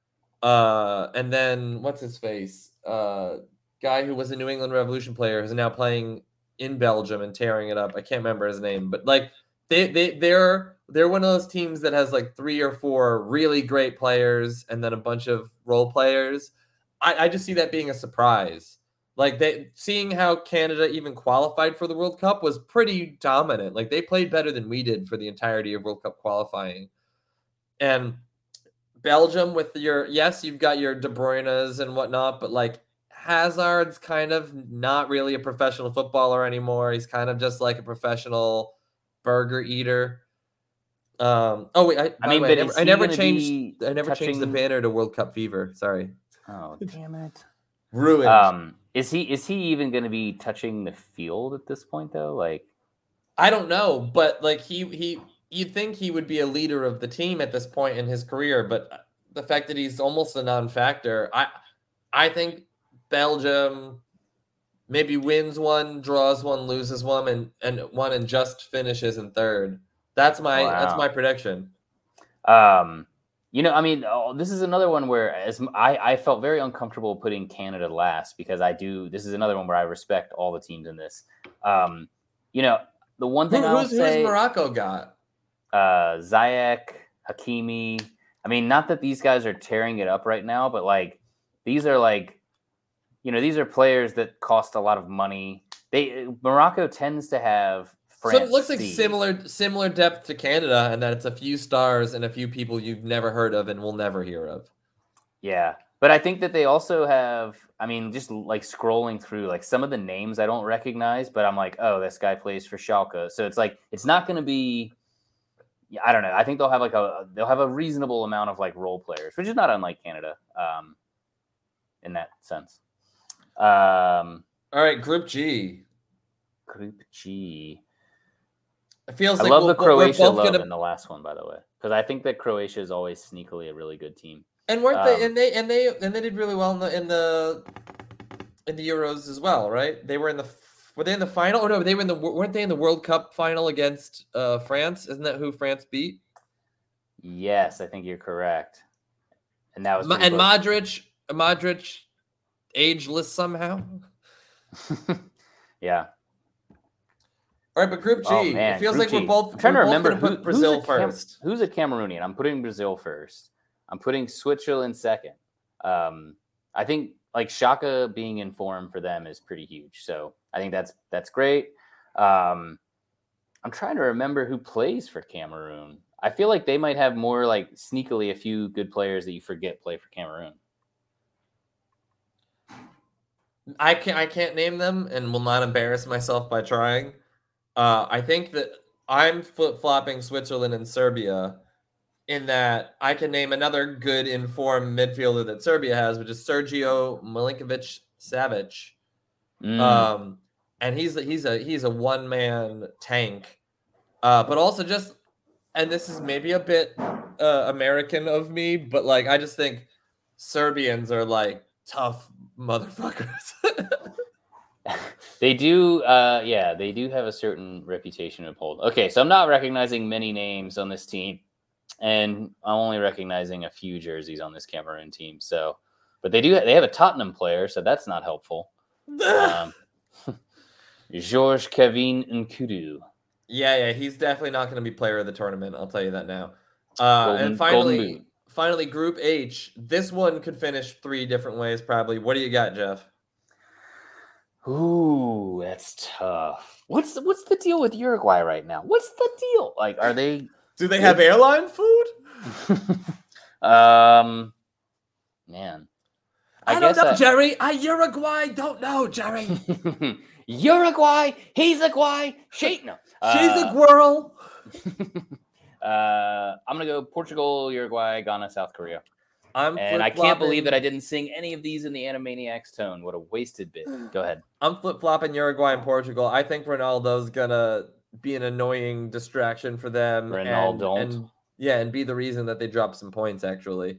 uh, and then what's his face? Uh, guy who was a New England Revolution player who's now playing in Belgium and tearing it up. I can't remember his name, but like they they they're they're one of those teams that has like three or four really great players and then a bunch of role players. I, I just see that being a surprise. Like they seeing how Canada even qualified for the World Cup was pretty dominant. Like they played better than we did for the entirety of World Cup qualifying. And Belgium with your yes, you've got your De Bruyne's and whatnot, but like Hazard's kind of not really a professional footballer anymore. He's kind of just like a professional burger eater. Um, oh wait, I, I mean, way, but I never, is I never changed. I never changed the banner to World Cup fever. Sorry, Oh damn it! ruined. Um, is he is he even going to be touching the field at this point though? Like, I don't know, but like he he you'd think he would be a leader of the team at this point in his career, but the fact that he's almost a non-factor, I I think Belgium maybe wins one, draws one, loses one, and and one and just finishes in third. That's my that's my prediction. um, you know, I mean, oh, this is another one where as I I felt very uncomfortable putting Canada last because I do. This is another one where I respect all the teams in this. Um, you know, the one Who, thing I'll who's, who's Morocco got? Uh, Ziyech, Hakimi. I mean, not that these guys are tearing it up right now, but like these are like, you know, these are players that cost a lot of money. They Morocco tends to have. France so it looks like similar similar depth to Canada, and that it's a few stars and a few people you've never heard of and will never hear of. Yeah, but I think that they also have. I mean, just like scrolling through, like some of the names I don't recognize, but I'm like, oh, this guy plays for Schalke. So it's like it's not going to be. Yeah, I don't know. I think they'll have like a they'll have a reasonable amount of like role players, which is not unlike Canada, um, in that sense. Um, All right, Group G. Group G. It feels I like love we'll- the Croatia love gonna- in the last one, by the way, because I think that Croatia is always sneakily a really good team. And weren't Um, they? And they and they and they did really well in the in the in the Euros as well, right? They were in the were they in the final? Oh no, they were in the weren't they in the World Cup final against uh, France? Isn't that who France beat? Yes, I think you're correct. And that was Ma- and close. Modric, Modric, ageless somehow. yeah. All right, but Group G, Oh it feels Group like we're both. I'm trying to remember who, put who's Brazil Cam- first. who's a Cameroonian. I'm putting Brazil first. I'm putting Switzerland second. Um, I think like Xhaka being in form for them is pretty huge. So I think that's that's great. Um, I'm trying to remember who plays for Cameroon. I feel like they might have more like sneakily a few good players that you forget play for Cameroon. I can't I can't name them and will not embarrass myself by trying. Uh, I think that I'm flip flopping Switzerland and Serbia in that I can name another good informed midfielder that Serbia has, which is Sergio Milinkovic Savic. Mm. Um, and he's a, he's a he's a one man tank, uh, but also just and this is maybe a bit uh, American of me, but like I just think Serbians are like tough motherfuckers. they do uh yeah they do have a certain reputation to uphold. Okay so i'm not recognizing many names on this team and i'm only recognizing a few jerseys on this cameroon team so but they do they have a tottenham player so that's not helpful. Um Georges-Kevin Nkoudou yeah, yeah, he's definitely not going to be player of the tournament. I'll tell you that now. Uh, Golden- and finally, finally, Group H. This one could finish three different ways, probably. What do you got, Jeff? Ooh, that's tough. What's what's the deal with Uruguay right now? What's the deal? Like, are they? Do they have airline food? um, man, I, don't know, I- Jerry. I Uruguay don't know, Jerry. Uruguay, he's a guy, she no. She's Uh, a girl. uh, I'm gonna go Portugal, Uruguay, Ghana, South Korea, I'm and I can't believe that I didn't sing any of these in the Animaniacs tone. What a wasted bit. Go ahead. I'm flip flopping Uruguay and Portugal. I think Ronaldo's gonna be an annoying distraction for them. and- Ronaldo. and, yeah, and be the reason that they drop some points. Actually,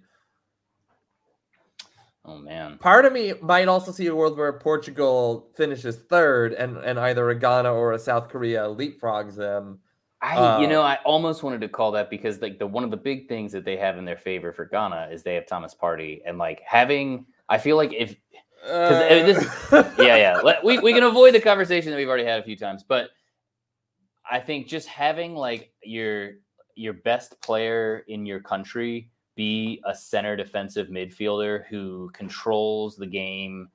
Oh man. part of me might also see a world where Portugal finishes third, and and either a Ghana or a South Korea leapfrogs them. I, you Uh, know, I almost wanted to call that because like the one of the big things that they have in their favor for Ghana is they have Thomas Partey, and like having, I feel like if I mean, this- yeah, yeah. Let, we, we can avoid the conversation that we've already had a few times, but I think just having like your your best player in your country be a center defensive midfielder who controls the game,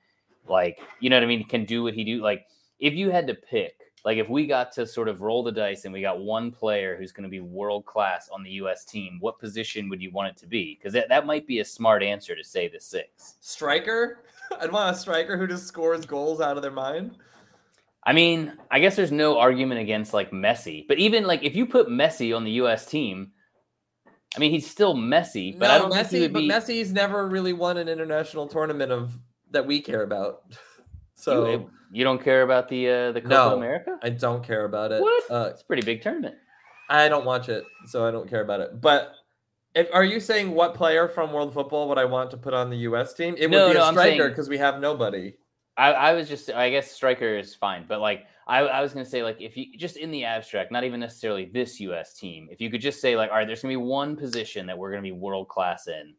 like you know what I mean, can do what he do. Like if you had to pick, like if we got to sort of roll the dice and we got one player who's going to be world class on the U.S. team, what position would you want it to be? Because that, that might be a smart answer to say the six. striker. I'd want a striker who just scores goals out of their mind. I mean, I guess there's no argument against like Messi, but even like if you put Messi on the U.S. team, I mean, he's still messy, but no, I don't Messi, think but be. Messi's never really won an international tournament of that we care about. So you, you don't care about the uh, the Copa No. America? I don't care about it. What? Uh, It's a pretty big tournament. I don't watch it, so I don't care about it. But if are you saying what player from world football would I want to put on the U.S. team? It No, would be no, a I'm striker because we have nobody. I, I was just, I guess striker is fine, but like, I, I was gonna say, like, if you just in the abstract, not even necessarily this U.S. team, if you could just say, like, all right, there's gonna be one position that we're gonna be world class in.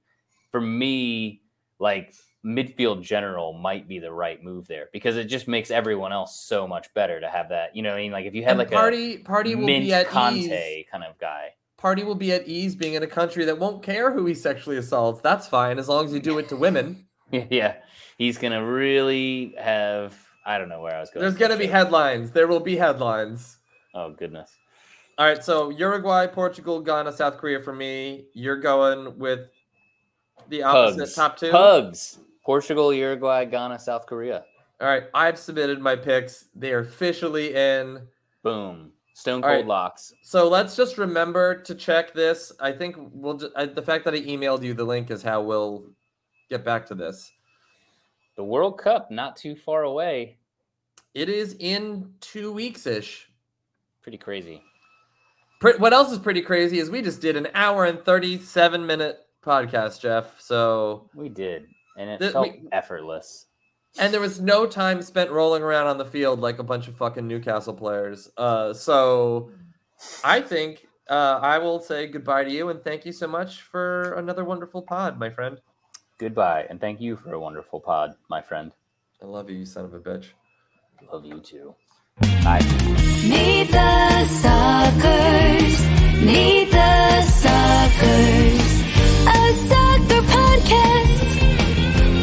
For me, like midfield general might be the right move there because it just makes everyone else so much better to have that. You know, what I mean, like if you had And like Partey a Partey will be at Conte ease. kind of guy. Partey will be at ease being in a country that won't care who he sexually assaults. That's fine as long as you do it to women. yeah, he's gonna really have. I don't know where I was going. There's gonna be headlines. There will be headlines. Oh goodness. All right, so Uruguay, Portugal, Ghana, South Korea for me. You're going with the opposite Hugs. top two. Hugs. Portugal, Uruguay, Ghana, South Korea. All right, I've submitted my picks. They are officially in. Boom. Stone cold right. locks. So let's just remember to check this. I think we'll uh, the fact that I emailed you the link is how we'll get back to this. The World Cup not too far away. It is in two weeks ish. Pretty crazy. What else is pretty crazy is we just did an hour and 37 minute podcast, Jeff. So, We did, and it Th- felt we- effortless. and there was no time spent rolling around on the field like a bunch of fucking Newcastle players. Uh, so I think uh, I will say goodbye to you and thank you so much for another wonderful pod, my friend. Goodbye, and thank you for a wonderful pod, my friend. I love you, you son of a bitch. Love you too. Bye. Meet the suckers. Meet the suckers. A sucker podcast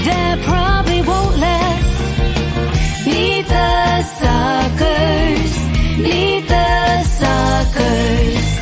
that probably won't last. Meet the suckers. Meet the suckers.